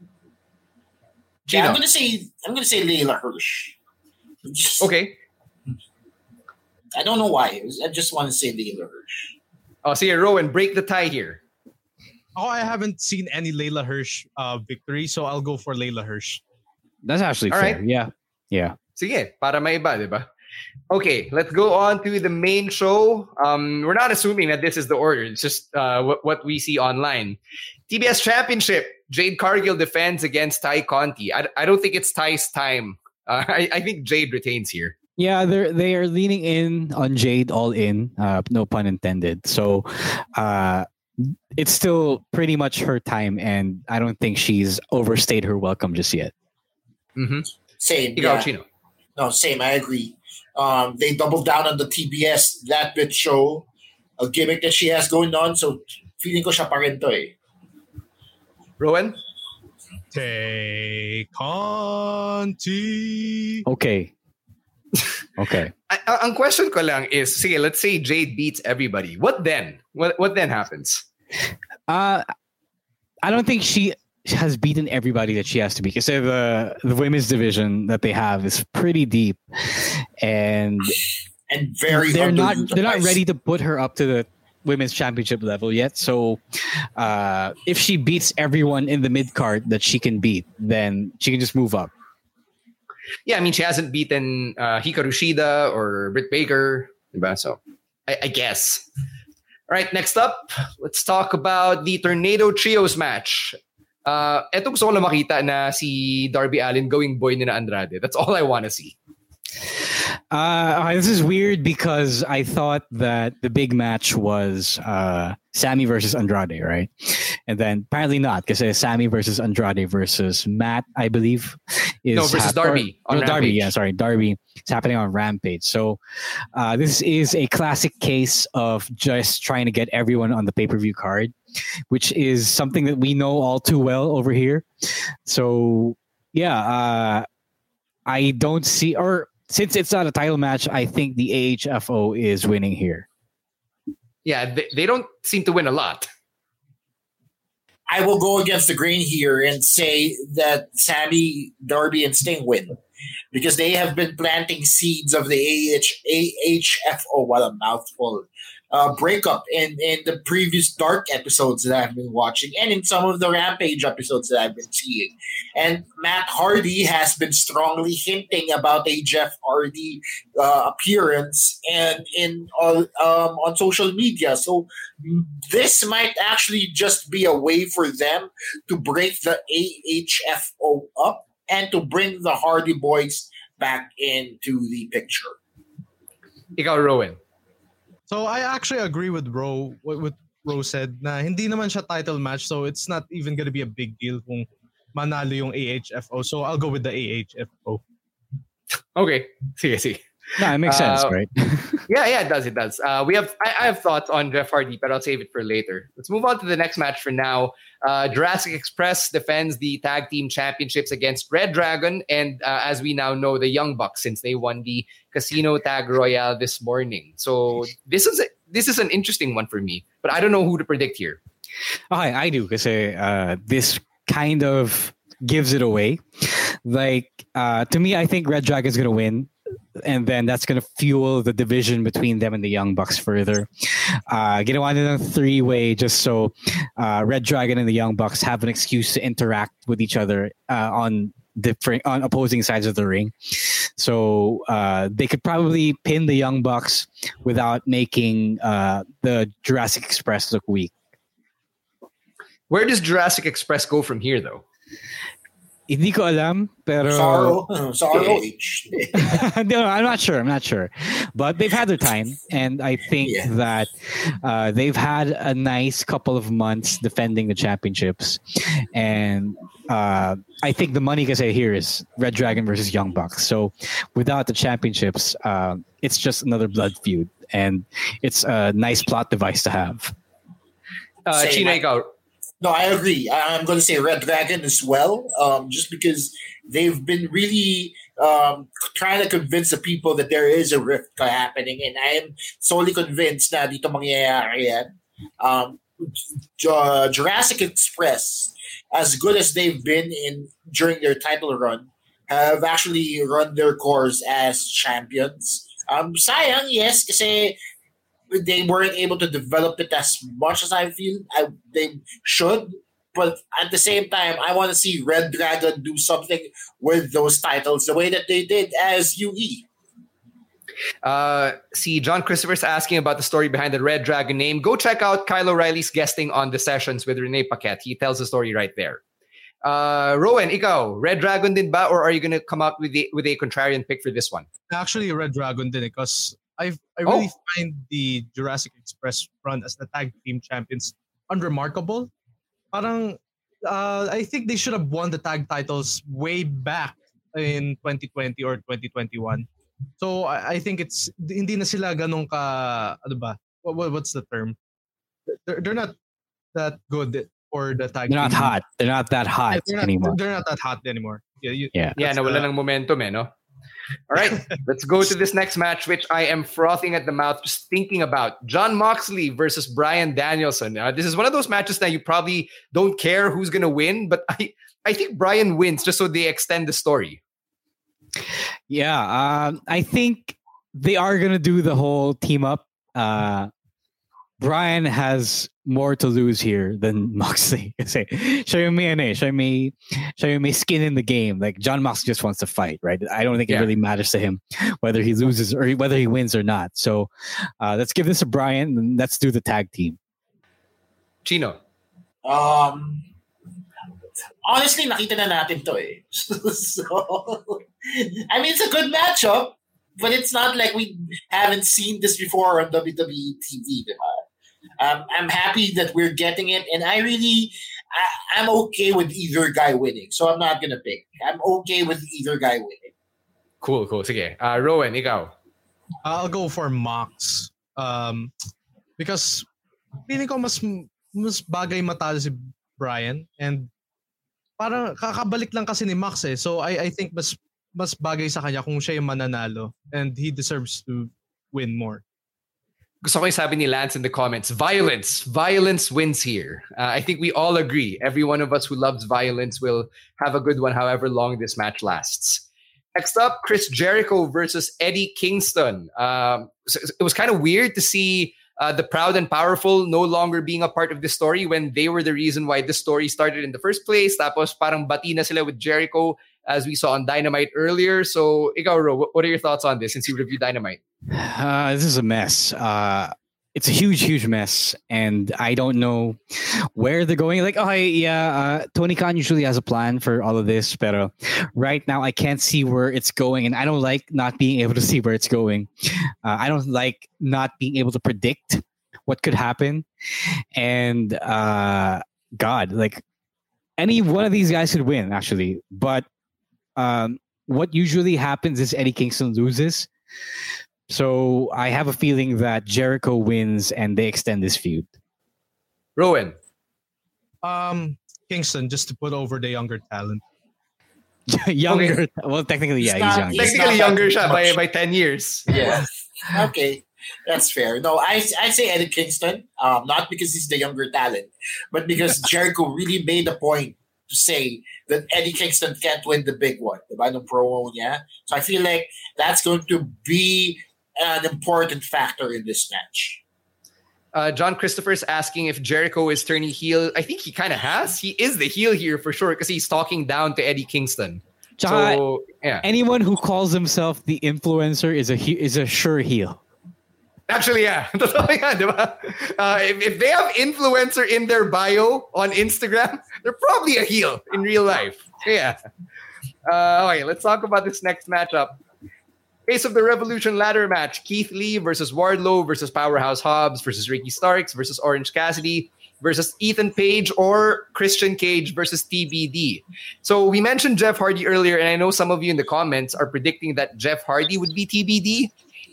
Yeah, I'm gonna say I'm gonna say Leyla Hirsch. Just, okay. I don't know why. I just want to say Leyla Hirsch. Oh, see, Rowan, break the tie here. Oh, I haven't seen any Leyla Hirsch uh, victory, so I'll go for Leyla Hirsch. That's actually All fair. Right. Yeah. Yeah. Sige, para maiba, di ba? Okay, let's go on to the main show. Um, we're not assuming that this is the order. It's just uh, what, what we see online. TBS Championship. Jade Cargill defends against Tay Conti. I, I don't think it's Tay's time. Uh, I, I think Jade retains here. Yeah, they're they are leaning in on Jade all in, uh, no pun intended. So uh, it's still pretty much her time, and I don't think she's overstayed her welcome just yet. Mm-hmm. Same. Yeah. No, same. I agree. Um, they doubled down on the TBS that bit show, a gimmick that she has going on. So feeling ko siya pa rin to eh. Rowan? Tay Conti. Okay. Okay. I, ang question ko lang is, sige, let's say Jade beats everybody. What then? What what then happens? Uh I don't think she has beaten everybody that she has to beat. Because the the women's division that they have is pretty deep, and and very they're not they're not ready to put her up to the women's championship level yet. So uh, if she beats everyone in the mid card that she can beat, then she can just move up. Yeah, I mean she hasn't beaten uh, Hikaru Shida or Britt Baker, so I, I guess. All right, next up, let's talk about the Tornado Trios match. Uh, eto gusto ko lang makita na si Darby Allin going boy ni na Andrade. That's all I want to see. Uh, this is weird because I thought that the big match was uh, Sammy versus Andrade, right? And then apparently not, because Sammy versus Andrade versus Matt, I believe, is no versus Darby. Or, no, Darby, yeah, sorry, Darby. It's happening on Rampage. So uh, this is a classic case of just trying to get everyone on the pay per view card, which is something that we know all too well over here. So yeah, uh, I don't see or since it's not a title match, I think the AHFO is winning here. Yeah, they, they don't seem to win a lot. I will go against the grain here and say that Sammy, Darby, and Sting win because they have been planting seeds of the AH, AHFO. What a mouthful! Uh, breakup in, in the previous Dark episodes that I've been watching and in some of the Rampage episodes that I've been seeing. And Matt Hardy has been strongly hinting about a Jeff Hardy uh, appearance and in uh, um, on social media. So this might actually just be a way for them to break the AHFO up and to bring the Hardy Boys back into the picture. Ikaw, Rowan. So I actually agree with Ro what, what Ro said na hindi naman siya title match so it's not even gonna be a big deal kung manalo yung AHFO. So I'll go with the AHFO. Okay. Sige, sige. No, it makes sense, uh, right? yeah, yeah, it does. It does. Uh, we have I, I, have thoughts on Jeff Hardy, but I'll save it for later. Let's move on to the next match for now. Uh, Jurassic Express defends the tag team championships against Red Dragon, and uh, as we now know, the Young Bucks since they won the Casino Tag Royale this morning. So this is a, this is an interesting one for me, but I don't know who to predict here. Okay, I do because uh, this kind of gives it away. Like uh, to me, I think Red Dragon's gonna win and then that's going to fuel the division between them and the Young Bucks further. Uh, get it on in a three way just so uh, Red Dragon and the Young Bucks have an excuse to interact with each other uh, on different on opposing sides of the ring. So uh, they could probably pin the Young Bucks without making uh, the Jurassic Express look weak. Where does Jurassic Express go from here, though? Hindi ko alam, pero... Sorrow. Sorrow no, I'm not sure. I'm not sure. But they've had their time. And I think yeah. that uh, they've had a nice couple of months defending the championships. And uh, I think the money say here is Red Dragon versus Young Bucks. So without the championships, uh, it's just another blood feud. And it's a nice plot device to have. Uh, Chino, ikaw, no, I agree. I, am going to say Red Dragon as well, um, just because they've been really um, trying to convince the people that there is a rift happening, and I am solely convinced that dito mangyayari yan. Um, Jurassic Express, as good as they've been in during their title run, have actually run their course as champions. Um, sayang, yes, kasi they weren't able to develop it as much as I feel I, they should. But at the same time, I want to see Red Dragon do something with those titles the way that they did as UE. Uh, see, John Christopher's asking about the story behind the Red Dragon name. Go check out Kyle O'Reilly's guesting on the sessions with Renee Paquette. He tells the story right there. Uh, Rowan, ikaw, Red Dragon din ba or are you going to come up with, the, with a contrarian pick for this one? Actually, Red Dragon din because I I really oh. find the Jurassic Express run as the tag team champions unremarkable. Parang uh, I think they should have won the tag titles way back in 2020 or 2021. So I, I think it's hindi na sila ganun ka ano ba? What, what's the term? They're, they're not that good for the tag. They're not hot. They're not that hot they're not, anymore. They're not that hot anymore. Yeah, you, yeah. Yeah, nawala uh, ng momentum eh, no? All right, let's go to this next match, which I am frothing at the mouth just thinking about. Jon Moxley versus Bryan Danielson. Uh, this is one of those matches that you probably don't care who's going to win, but I, I think Bryan wins just so they extend the story. Yeah, um, I think they are going to do the whole team up. Uh, Bryan has more to lose here than Moxley. Say, show me an show me, show me skin in the game. Like Jon Moxley just wants to fight, right? I don't think yeah. it really matters to him whether he loses or whether he wins or not. So uh, let's give this to Bryan. and let's do the tag team. Chino. Um, honestly, nakita na natin to eh. so, I mean, it's a good matchup, but it's not like we haven't seen this before on WWE TV, diba? Um, I'm happy that we're getting it, and I really, I, am okay with either guy winning. So I'm not gonna pick. I'm okay with either guy winning. Cool, cool. Sige. Uh, Rowan, ikaw. I'll go for Mox. Um, because feeling ko mas mas bagay matalo si Bryan and parang kakabalik lang kasi ni Max eh. So I I think mas mas bagay sa kanya kung siya yung mananalo and he deserves to win more. Gusto ko yung sabi ni Lance in the comments, violence. Violence wins here. Uh, I think we all agree. Every one of us who loves violence will have a good one however long this match lasts. Next up, Chris Jericho versus Eddie Kingston. Um, so it was kind of weird to see uh, the proud and powerful no longer being a part of the story when they were the reason why this story started in the first place. Tapos parang bati na sila with Jericho as we saw on Dynamite earlier. So, ikaw, Ro, what are your thoughts on this since you reviewed Dynamite? Uh, this is a mess. Uh, it's a huge, huge mess, and I don't know where they're going. Like, oh yeah, uh, Tony Khan usually has a plan for all of this, but right now I can't see where it's going, and I don't like not being able to see where it's going. Uh, I don't like not being able to predict what could happen, and uh, God, like any one of these guys could win actually, but um, what usually happens is Eddie Kingston loses. So I have a feeling that Jericho wins and they extend this feud. Rowan. Um, Kingston, just to put over the younger talent. younger, okay. well, technically, yeah, he's younger. Technically younger siya by, by 10 years. Yeah. okay. That's fair. No, I I say Eddie Kingston, um, not because he's the younger talent, but because Jericho really made a point to say that Eddie Kingston can't win the big one, the no promo niya. So I feel like that's going to be an important factor in this match. Uh, John is asking if Jericho is turning heel. I think he kind of has. He is the heel here for sure because he's talking down to Eddie Kingston. John, so, yeah. Anyone who calls himself the influencer is a is a sure heel. Actually, yeah. uh, if, if they have influencer in their bio on Instagram, they're probably a heel in real life. Yeah. Uh, okay, let's talk about this next matchup. Face of the Revolution ladder match Keith Lee versus Wardlow versus Powerhouse Hobbs versus Ricky Starks versus Orange Cassidy versus Ethan Page or Christian Cage versus TBD. So we mentioned Jeff Hardy earlier, and I know some of you in the comments are predicting that Jeff Hardy would be TBD.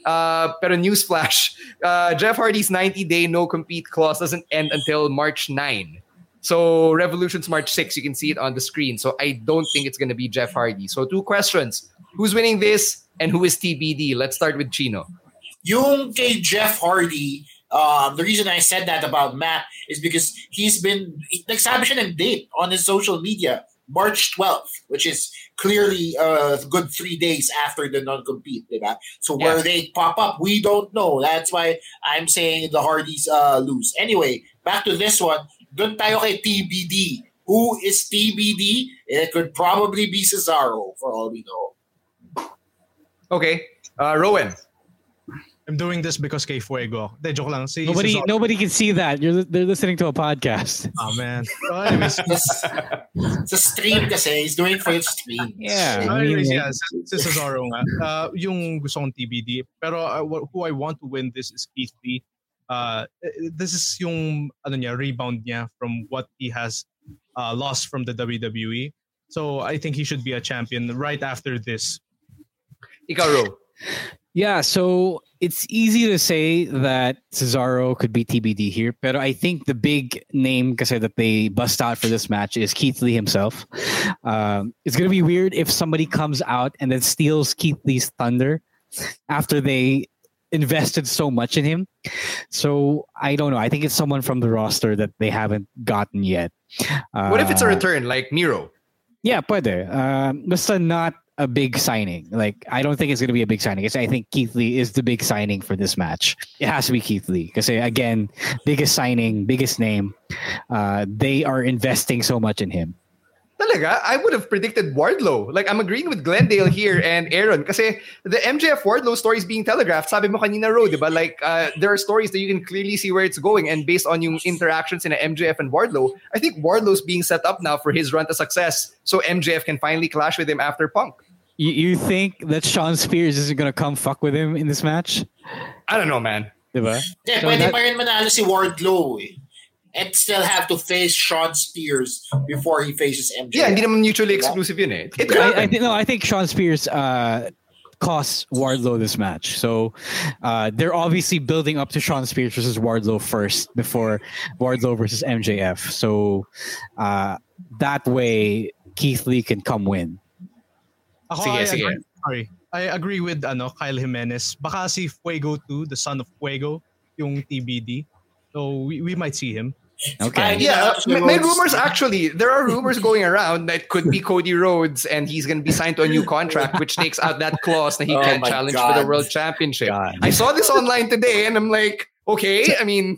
Uh, pero newsflash, uh, Jeff Hardy's 90-day no-compete clause doesn't end until March 9. So Revolution's March 6. You can see it on the screen. So I don't think it's going to be Jeff Hardy. So two questions. Who's winning this? and who is TBD? Let's start with Chino. Yung kay Jeff Hardy, um, the reason I said that about Matt is because he's been, nagsabi siya ng date on his social media, March 12th, which is clearly a good three days after the non-compete, diba? So where they pop up, we don't know. That's why I'm saying the Hardys uh, lose. Anyway, back to this one. Doon tayo kay TBD. Who is TBD? It could probably be Cesaro for all we know. Okay. Uh, Rowan. I'm doing this because kay Fuego. De, joke lang. Si nobody, Cesaro. nobody can see that. You're they're listening to a podcast. Oh man. So anyways, it's a stream kasi. He's doing for stream. Yeah. So anyways, yeah. Si Cesaro nga. Uh, yung gusto kong TBD. Pero uh, who I want to win this is Keith Lee. Uh, this is yung ano niya, rebound niya from what he has uh, lost from the WWE. So I think he should be a champion right after this. Ikaw, Yeah, so it's easy to say that Cesaro could be TBD here, but I think the big name that they bust out for this match is Keith Lee himself. Um, it's gonna be weird if somebody comes out and then steals Keith Lee's thunder after they invested so much in him. So I don't know. I think it's someone from the roster that they haven't gotten yet. Uh, what if it's a return like Miro? Yeah, pwede. Uh, basta not a big signing. Like I don't think it's going to be a big signing. I think Keith Lee is the big signing for this match. It has to be Keith Lee because again, biggest signing, biggest name. Uh, they are investing so much in him. Talaga, I would have predicted Wardlow. Like I'm agreeing with Glendale here and Aaron kasi the MJF Wardlow story is being telegraphed. Sabi mo kanina Ro, diba? Like uh, there are stories that you can clearly see where it's going and based on yung interactions in MJF and Wardlow, I think Wardlow's being set up now for his run to success so MJF can finally clash with him after Punk. You, you think that Shawn Spears isn't gonna come fuck with him in this match? I don't know, man. Diba? Yeah, so pwede that, pa rin manalo si Wardlow eh. And still have to face Shawn Spears before he faces MJ. Yeah, hindi naman mutually exclusive yun eh. It I, I, no, I think Shawn Spears uh, costs Wardlow this match. So uh, they're obviously building up to Shawn Spears versus Wardlow first before Wardlow versus MJF. So uh, that way Keith Lee can come win. Ako, sige, I sige. Agree, sorry. I agree with ano Kyle Jimenez. Baka si Fuego 2, the son of Fuego, yung TBD. So we, we might see him. Okay. Yeah, uh, may, may rumors actually. There are rumors going around that could be Cody Rhodes and he's going to be signed to a new contract, which takes out that clause that he Oh can my challenge God. for the world championship. I saw this online today and I'm like, okay. I mean,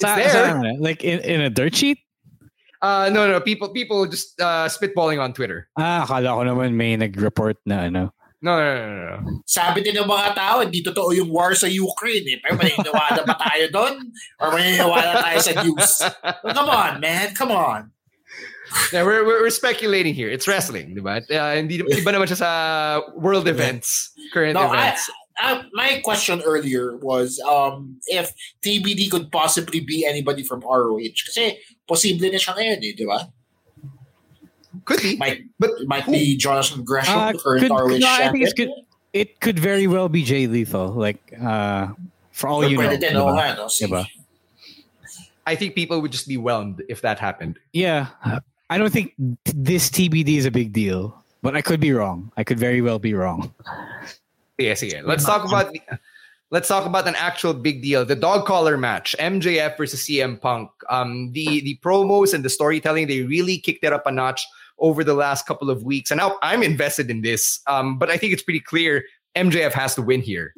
it's Sa- there. saan? Like in, in a dirt sheet? Uh, no, no, people, people just uh, spitballing on Twitter. Ah, akala ko naman may nag-report na ano. No, no, no, no, no. Sabi din ng mga tao, hindi totoo yung war sa Ukraine eh. Pero maniniwala ba tayo doon? Or maniniwala tayo sa news? Well, come on, man. Come on. Yeah, we're, we're, we're speculating here. It's wrestling, di ba? Uh, hindi, iba naman siya sa world events, current No, I, events. I, my question earlier was um, if TBD could possibly be anybody from ROH. Kasi posible na siya ngayon eh, di ba? Could be. Might, but might be Jonathan Gresham, Uh, the current could- ROH no, I think it's good. It could very well be Jay Lethal. Like, uh, for all you know. Pwede din, diba? nga, no? Diba? I think people would just be whelmed if that happened. Yeah. I don't think this TBD is a big deal, but I could be wrong. I could very well be wrong. Yes, yeah. Let's talk about the, let's talk about an actual big deal. The dog collar match, MJF versus CM Punk. Um, the the promos and the storytelling they really kicked it up a notch over the last couple of weeks, and now I'm invested in this. Um, but I think it's pretty clear MJF has to win here.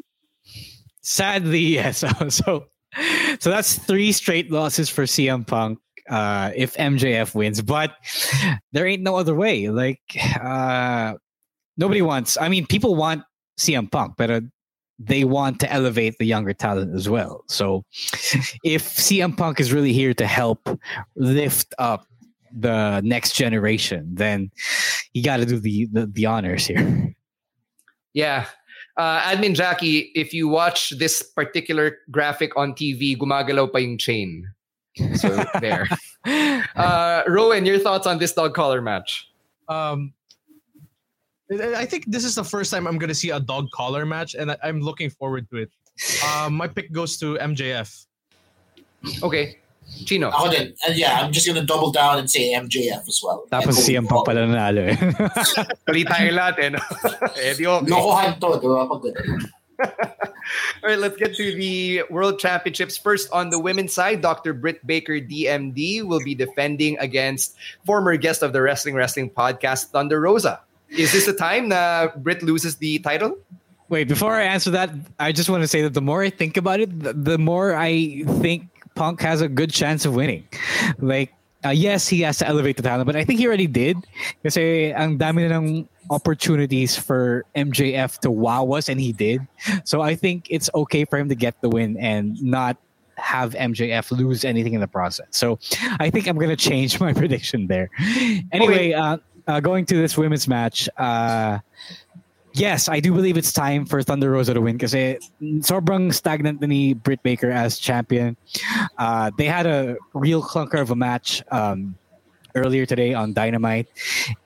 Sadly, yes. So, so, so that's three straight losses for CM Punk. Uh, if MJF wins, but there ain't no other way. Like, uh, nobody wants. I mean, people want CM Punk, but uh, they want to elevate the younger talent as well. So, if CM Punk is really here to help lift up the next generation, then you got to do the, the the honors here. Yeah. Uh, Admin Jackie, if you watch this particular graphic on TV, gumagalaw pa yung chain. So there. Uh, Rowan, your thoughts on this dog collar match? Um, I I think this is the first time I'm going to see a dog collar match, and I- I'm looking forward to it. Um, my pick goes to MJF. Okay. Chino. Ako din. And yeah, I'm just gonna double down and say MJF as well. Tapos And CM Punk pala nanalo eh. Tuloy tayo lahat eh. No? eh di okay. Lokohan to, di ba? Pag All right, let's get to the World Championships. First, on the women's side, Dr. Britt Baker, DMD, will be defending against former guest of the Wrestling Wrestling podcast, Thunder Rosa. Is this the time that Britt loses the title? Wait, before I answer that, I just want to say that the more I think about it, the, the more I think Punk has a good chance of winning. Like, uh, yes, he has to elevate the talent, but I think he already did. Kasi ang dami ng opportunities for MJF to wow us, and he did. So I think it's okay for him to get the win and not have MJF lose anything in the process. So I think I'm going to change my prediction there. Anyway, uh, uh, going to this women's match, uh, yes, I do believe it's time for Thunder Rosa to win kasi sobrang stagnant na ni Britt Baker as champion. Uh, they had a real clunker of a match um, earlier today on Dynamite,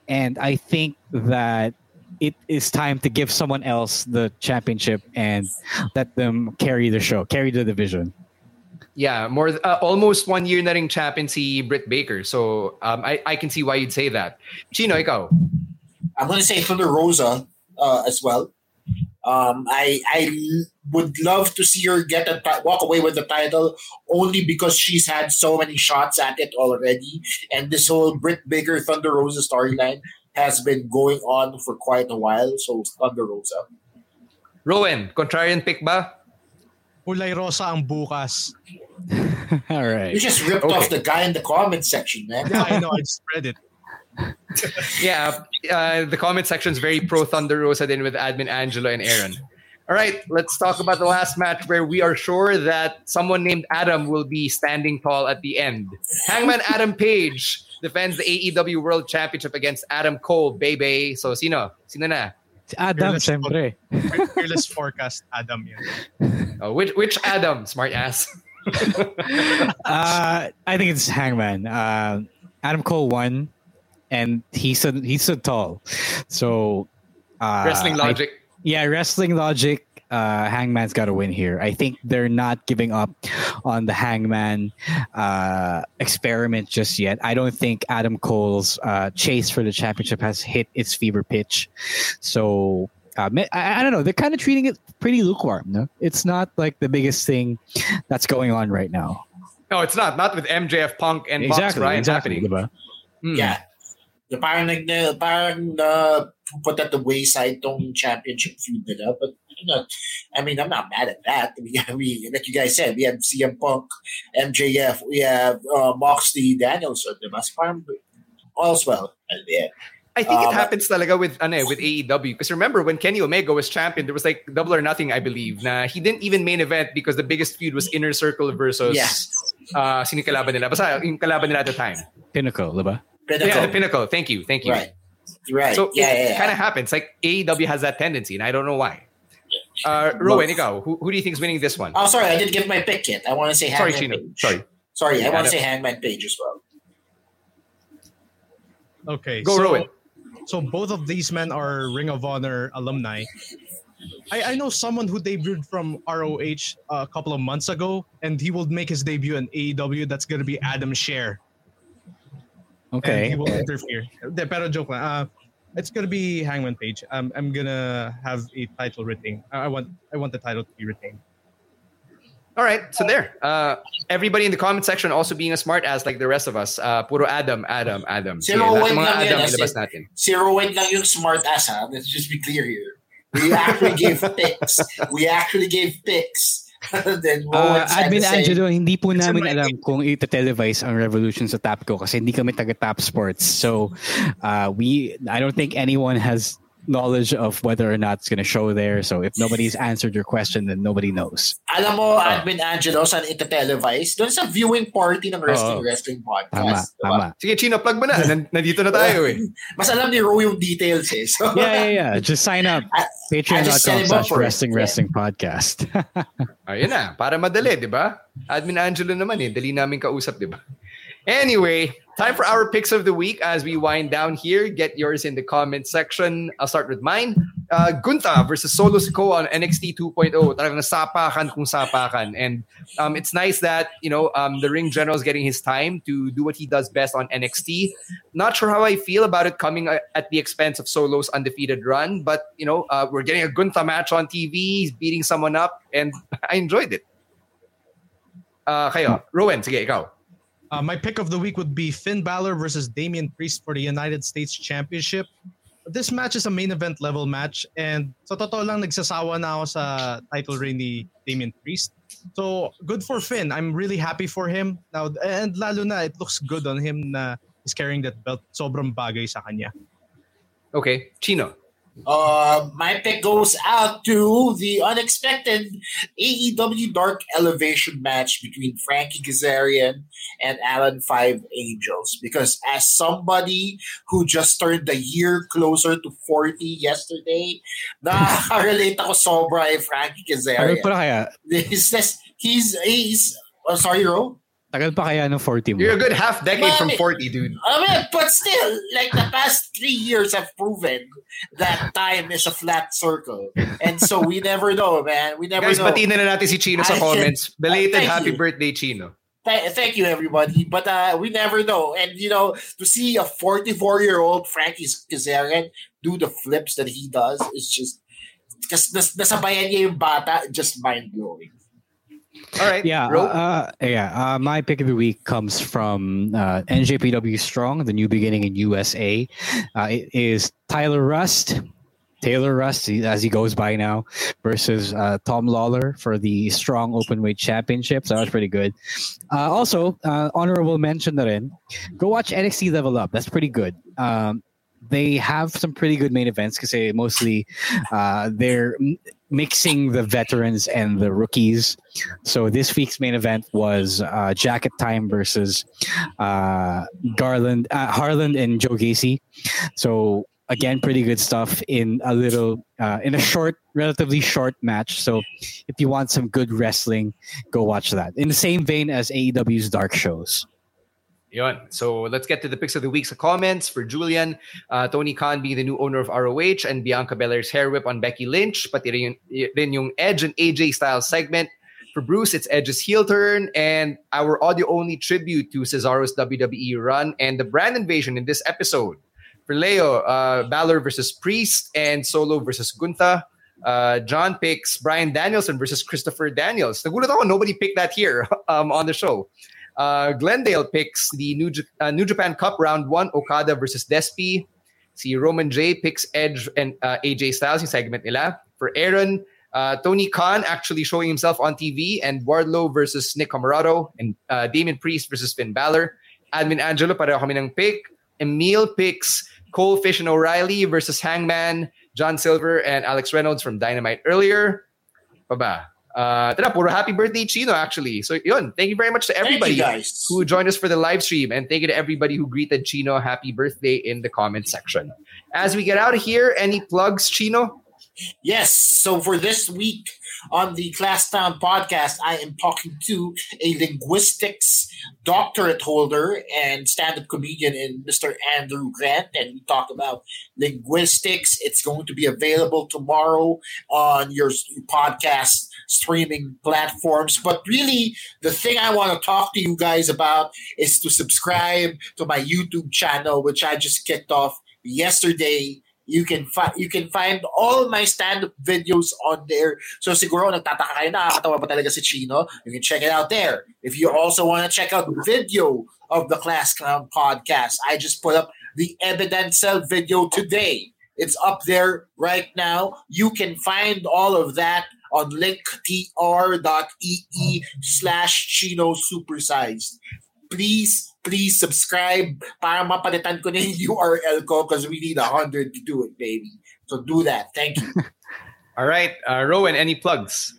and I think that it is time to give someone else the championship and let them carry the show, carry the division. Yeah, more uh, almost one year na ring champion si Britt Baker. So um, I, I can see why you'd say that. Chino, ikaw. I'm gonna say Thunder Rosa uh, as well. Um, I I l- would love to see her get a walk away with the title only because she's had so many shots at it already, and this whole Britt Baker Thunder Rosa storyline has been going on for quite a while. So Thunder Rosa. Rowan, contrarian pick ba? Kulay Rosa ang bukas. All right. You just ripped off the guy in the comment section, man. Yeah, I know. I just read it. yeah, uh, the comment section is very pro Thunder Rosa then with admin Angelo and Aaron. All right, let's talk about the last match where we are sure that someone named Adam will be standing tall at the end. Hangman Adam Page defends the AEW World Championship against Adam Cole, baby. So, sino? Sino na? Adam, Fearless siyempre. Fe- Fearless forecast, Adam yan. Oh, which which Adam? Smart ass. Uh, I think it's Hangman. Uh, Adam Cole won, and he stood he stood tall. So uh, Wrestling I- logic. yeah, wrestling logic. Uh, Hangman's got to win here. I think they're not giving up on the Hangman uh, experiment just yet. I don't think Adam Cole's uh, chase for the championship has hit its fever pitch. So Uh, I, I don't know. They're kind of treating it pretty lukewarm. No, it's not like the biggest thing that's going on right now. No, it's not. Not with MJF Punk and exactly, Mox Bryan exactly, happening. diba? Hmm. Yeah. The parang nag parang uh, put at the wayside tong championship feud nila. But you know, I mean, I'm not mad at that. I mean, we, like you guys said, we have CM Punk, MJF, we have uh, Moxley, Danielson, diba? So parang all's well. at the end. I think it Um, happens talaga with ano, eh, with AEW because remember when Kenny Omega was champion, there was like double or nothing, I believe. Na he didn't even main event because the biggest feud was Inner Circle versus Yeah. uh, sino yung kalaban nila. Basta yung kalaban nila at the time. Pinnacle, diba? Pinnacle. Yeah, the Pinnacle. Thank you, thank you. Right. Right. So yeah, it yeah, yeah. kind of happens. Like AEW has that tendency, and I don't know why. Uh, Rowan, ikaw, who, who do you think is winning this one? Oh, sorry, I didn't give my pick yet. I want to say Sorry, Hangman Chino. Page. Sorry. Sorry, I want to say Hangman Page as well. Okay. Go, so, Rowan. So both of these men are Ring of Honor alumni. I, I know someone who debuted from ROH a couple of months ago, and he will make his debut in AEW. That's going to be Adam. And Okay. he will interfere. De, pero joke lang. Uh, it's going to be Hangman Page. I'm, I'm going to have a title retained. I want I want the title to be retained. All right, so there. Uh, everybody in the comment section also being a smart ass like the rest of us. Uh, puro Adam, Adam, Adam. Si Sige, lahat Rowan ng mga lang yan. Adam That's ilabas it. natin. Si Rowan lang yung smart ass ha. Let's just be clear here. We actually gave picks. We actually gave picks. then Rowan Uh, said Admin the same. Angelo, hindi po It's in namin my alam kung ita-televise ang Revolution sa Tapco kasi hindi kami taga Tap Sports. So, uh, we I don't think anyone has knowledge of whether or not it's going to show there. So, if nobody's answered your question, then nobody knows. Alam mo, Admin Angelo, saan ito televise? Doon sa viewing party ng Wrestling Oo. Wrestling Tama, Podcast. diba? tama. Sige, Chino, plug mo na. Nan- Nandito na tayo eh. Mas alam ni Ro yung details eh. So, Yeah, yeah, yeah. Just sign up. I- I just set Patreon.com slash for it. Wrestling Yeah. Wrestling Podcast. Ayun na, para madali, di ba? Admin Angelo naman eh, dali namin kausap, di ba? Anyway, time for our picks of the week as we wind down here. Get yours in the comment section. I'll start with mine. Uh, Gunther versus Solo Sikoa on NXT 2.0. Talagang sapakan kung sapakan. And um, it's nice that, you know, um, the ring general is getting his time to do what he does best on NXT. Not sure how I feel about it coming uh, at the expense of Solo's undefeated run, but, you know, uh, we're getting a Gunther match on TV. He's beating someone up, and I enjoyed it. Uh, kayo, Rowan, sige, ikaw. Uh, my pick of the week would be Finn Balor versus Damian Priest for the United States Championship. This match is a main event level match and sa totoo lang nagsasawa na ako sa title reign ni Damian Priest. So good for Finn. I'm really happy for him. Now and lalo na it looks good on him na he's carrying that belt. Sobrang bagay sa kanya. Okay, Chino. Uh, my pick goes out to the unexpected AEW Dark Elevation match between Frankie Kazarian and Alan Five Angels. Because as somebody who just turned a year closer to 40 yesterday, nakaka-relate ako sobra kay Frankie Kazarian. pa kaya? He's, just- he's, he's, oh, sorry, Ro? Tagal pa kaya ng 40 mo? You're a good half decade from 40, dude. I mean, but still, like the past three years have proven that time is a flat circle, and so we never know, man. We never Guys, know. batiin na lang natin si Chino sa I- comments. Belated Thank happy you. birthday, Chino. Th- thank you, everybody. But uh, we never know, and you know, to see a 44 year old Frankie Kazarian do the flips that he does is just because nas- nasabayan niya yung bata, just mind blowing. All right. Yeah, uh, yeah. Uh, my pick of the week comes from uh, NJPW Strong, the new beginning in USA. Uh, it is Tyler Rust, Taylor Rust, as he goes by now, versus uh, Tom Lawlor for the Strong Openweight Championship. So that was pretty good. Uh, also, uh, honorable mention na rin, go watch NXT Level Up. That's pretty good. Um, they have some pretty good main events because they mostly uh, they're mixing the veterans and the rookies. So this week's main event was uh, Jacket Time versus uh, Garland, uh, Harland, and Joe Gacy. So again, pretty good stuff in a little uh, in a short, relatively short match. So if you want some good wrestling, go watch that. In the same vein as AEW's dark shows. Yun. So let's get to the picks of the week's comments for Julian. Uh, Tony Khan being the new owner of ROH and Bianca Belair's hair whip on Becky Lynch. Pati rin yung, yung Edge and AJ style segment. For Bruce, it's Edge's heel turn and our audio only tribute to Cesaro's WWE run and the brand invasion in this episode. For Leo, uh, Balor versus Priest and Solo versus Gunther. Uh, John picks Bryan Danielson versus Christopher Daniels. Nagulat ako, nobody picked that here um, on the show. Uh, Glendale picks the New, J- uh, New Japan Cup round one, Okada versus Despi. Si Roman J picks Edge and uh, AJ Styles, yung segment nila. For Aaron, uh, Tony Khan actually showing himself on TV, and Wardlow versus Nick Comoroto, and uh, Damian Priest versus Finn Balor. Admin Angelo, pareho kami ng pick. Emil picks Cole Fish and O'Reilly versus Hangman, John Silver, and Alex Reynolds from Dynamite earlier. Baba. Uh, tara, puro happy birthday, Chino, actually. So, yun. Thank you very much to everybody who joined us for the live stream. And thank you to everybody who greeted Chino happy birthday in the comment section. As we get out of here, any plugs, Chino? Yes. So for this week on the Class Clown podcast, I am talking to a linguistics doctorate holder and stand-up comedian in Mr. Andrew Grant, and we talk about linguistics. It's going to be available tomorrow on your podcast streaming platforms. But really, the thing I want to talk to you guys about is to subscribe to my YouTube channel, which I just kicked off yesterday you can find you can find all my stand-up videos on there. So siguro na talaga si Chino? You can check it out there. If you also want to check out the video of the Class Clown podcast, I just put up the Evidential video today. It's up there right now. You can find all of that on linktr.ee slash Chino Supersized. Please please subscribe para mapalitan ko na yung URL ko because we need a hundred to do it, baby. So do that. Thank you. All right. Uh, Rowan, any plugs?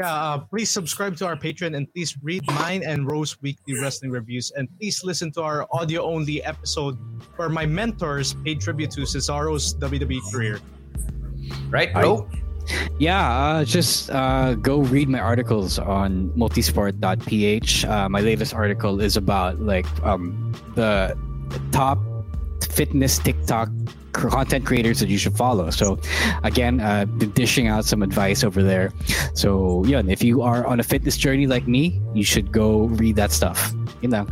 Yeah, uh, please subscribe to our Patreon and please read mine and Rose weekly wrestling reviews. And please listen to our audio only episode where my mentors paid tribute to Cesaro's WWE career. Right, bro? Yeah, uh, just uh, go read my articles on multisport.ph. Uh, my latest article is about like um, the top fitness TikTok content creators that you should follow. So, again, uh, dishing out some advice over there. So, yeah, if you are on a fitness journey like me, you should go read that stuff. You know.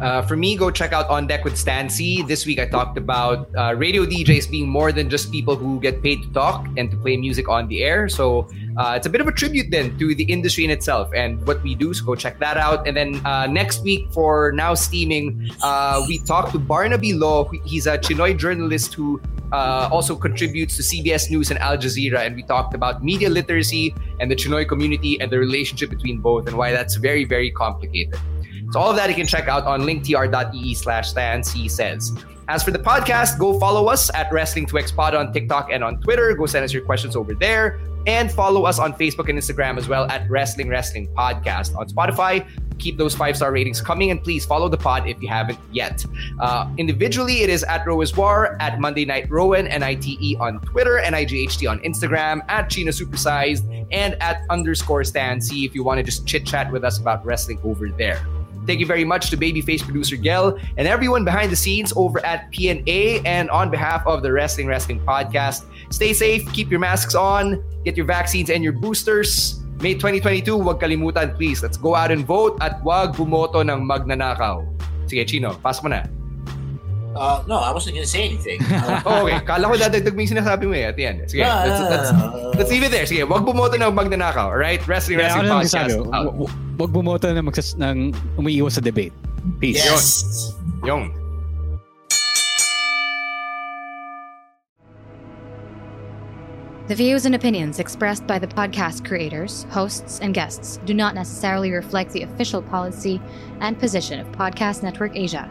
Uh, for me, go check out On Deck with Stan C. This week I talked about uh, radio DJs being more than just people who get paid to talk and to play music on the air. So uh, it's a bit of a tribute then to the industry in itself and what we do. So go check that out. And then uh, next week for Now Steaming, uh, we talked to Barnaby Lo. He's a Chinoy journalist who uh, also contributes to CBS News and Al Jazeera. And we talked about media literacy and the Chinoy community and the relationship between both and why that's very, very complicated. So all of that you can check out on linktr.ee slash C says. As for the podcast, go follow us at Wrestling 2X Pod on TikTok and on Twitter. Go send us your questions over there. And follow us on Facebook and Instagram as well at Wrestling Wrestling Podcast. On Spotify, keep those five star ratings coming and please follow the pod if you haven't yet. Uh, individually, it is at Rowiswar, at Monday Night Rowan, N-I-T-E on Twitter, N-I-G-H-T on Instagram, at Chino Supersized, and at underscore Stan C if you want to just chit chat with us about wrestling over there. Thank you very much to Babyface producer Gel and everyone behind the scenes over at PNA and on behalf of the Wrestling Wrestling Podcast. Stay safe, keep your masks on, get your vaccines and your boosters. May 2022, wag kalimutan please. Let's go out and vote at wag bumoto ng magnanakaw. Sige, Chino, pass mo na. Uh, no, I wasn't gonna say anything. oh, okay. Kala ko dadagdag mo yung sinasabi mo eh at the end. Sige, No, no, let's, let's, no, no. let's leave it there. Sige, wag bumoto ng magnanakaw. Alright? Wrestling Yeah, Wrestling Podcast. sabi? out. Wag bumoto na magsas ng umiiwas sa debate. Peace. Yes. Yung. The views and opinions expressed by the podcast creators, hosts, and guests do not necessarily reflect the official policy and position of Podcast Network Asia,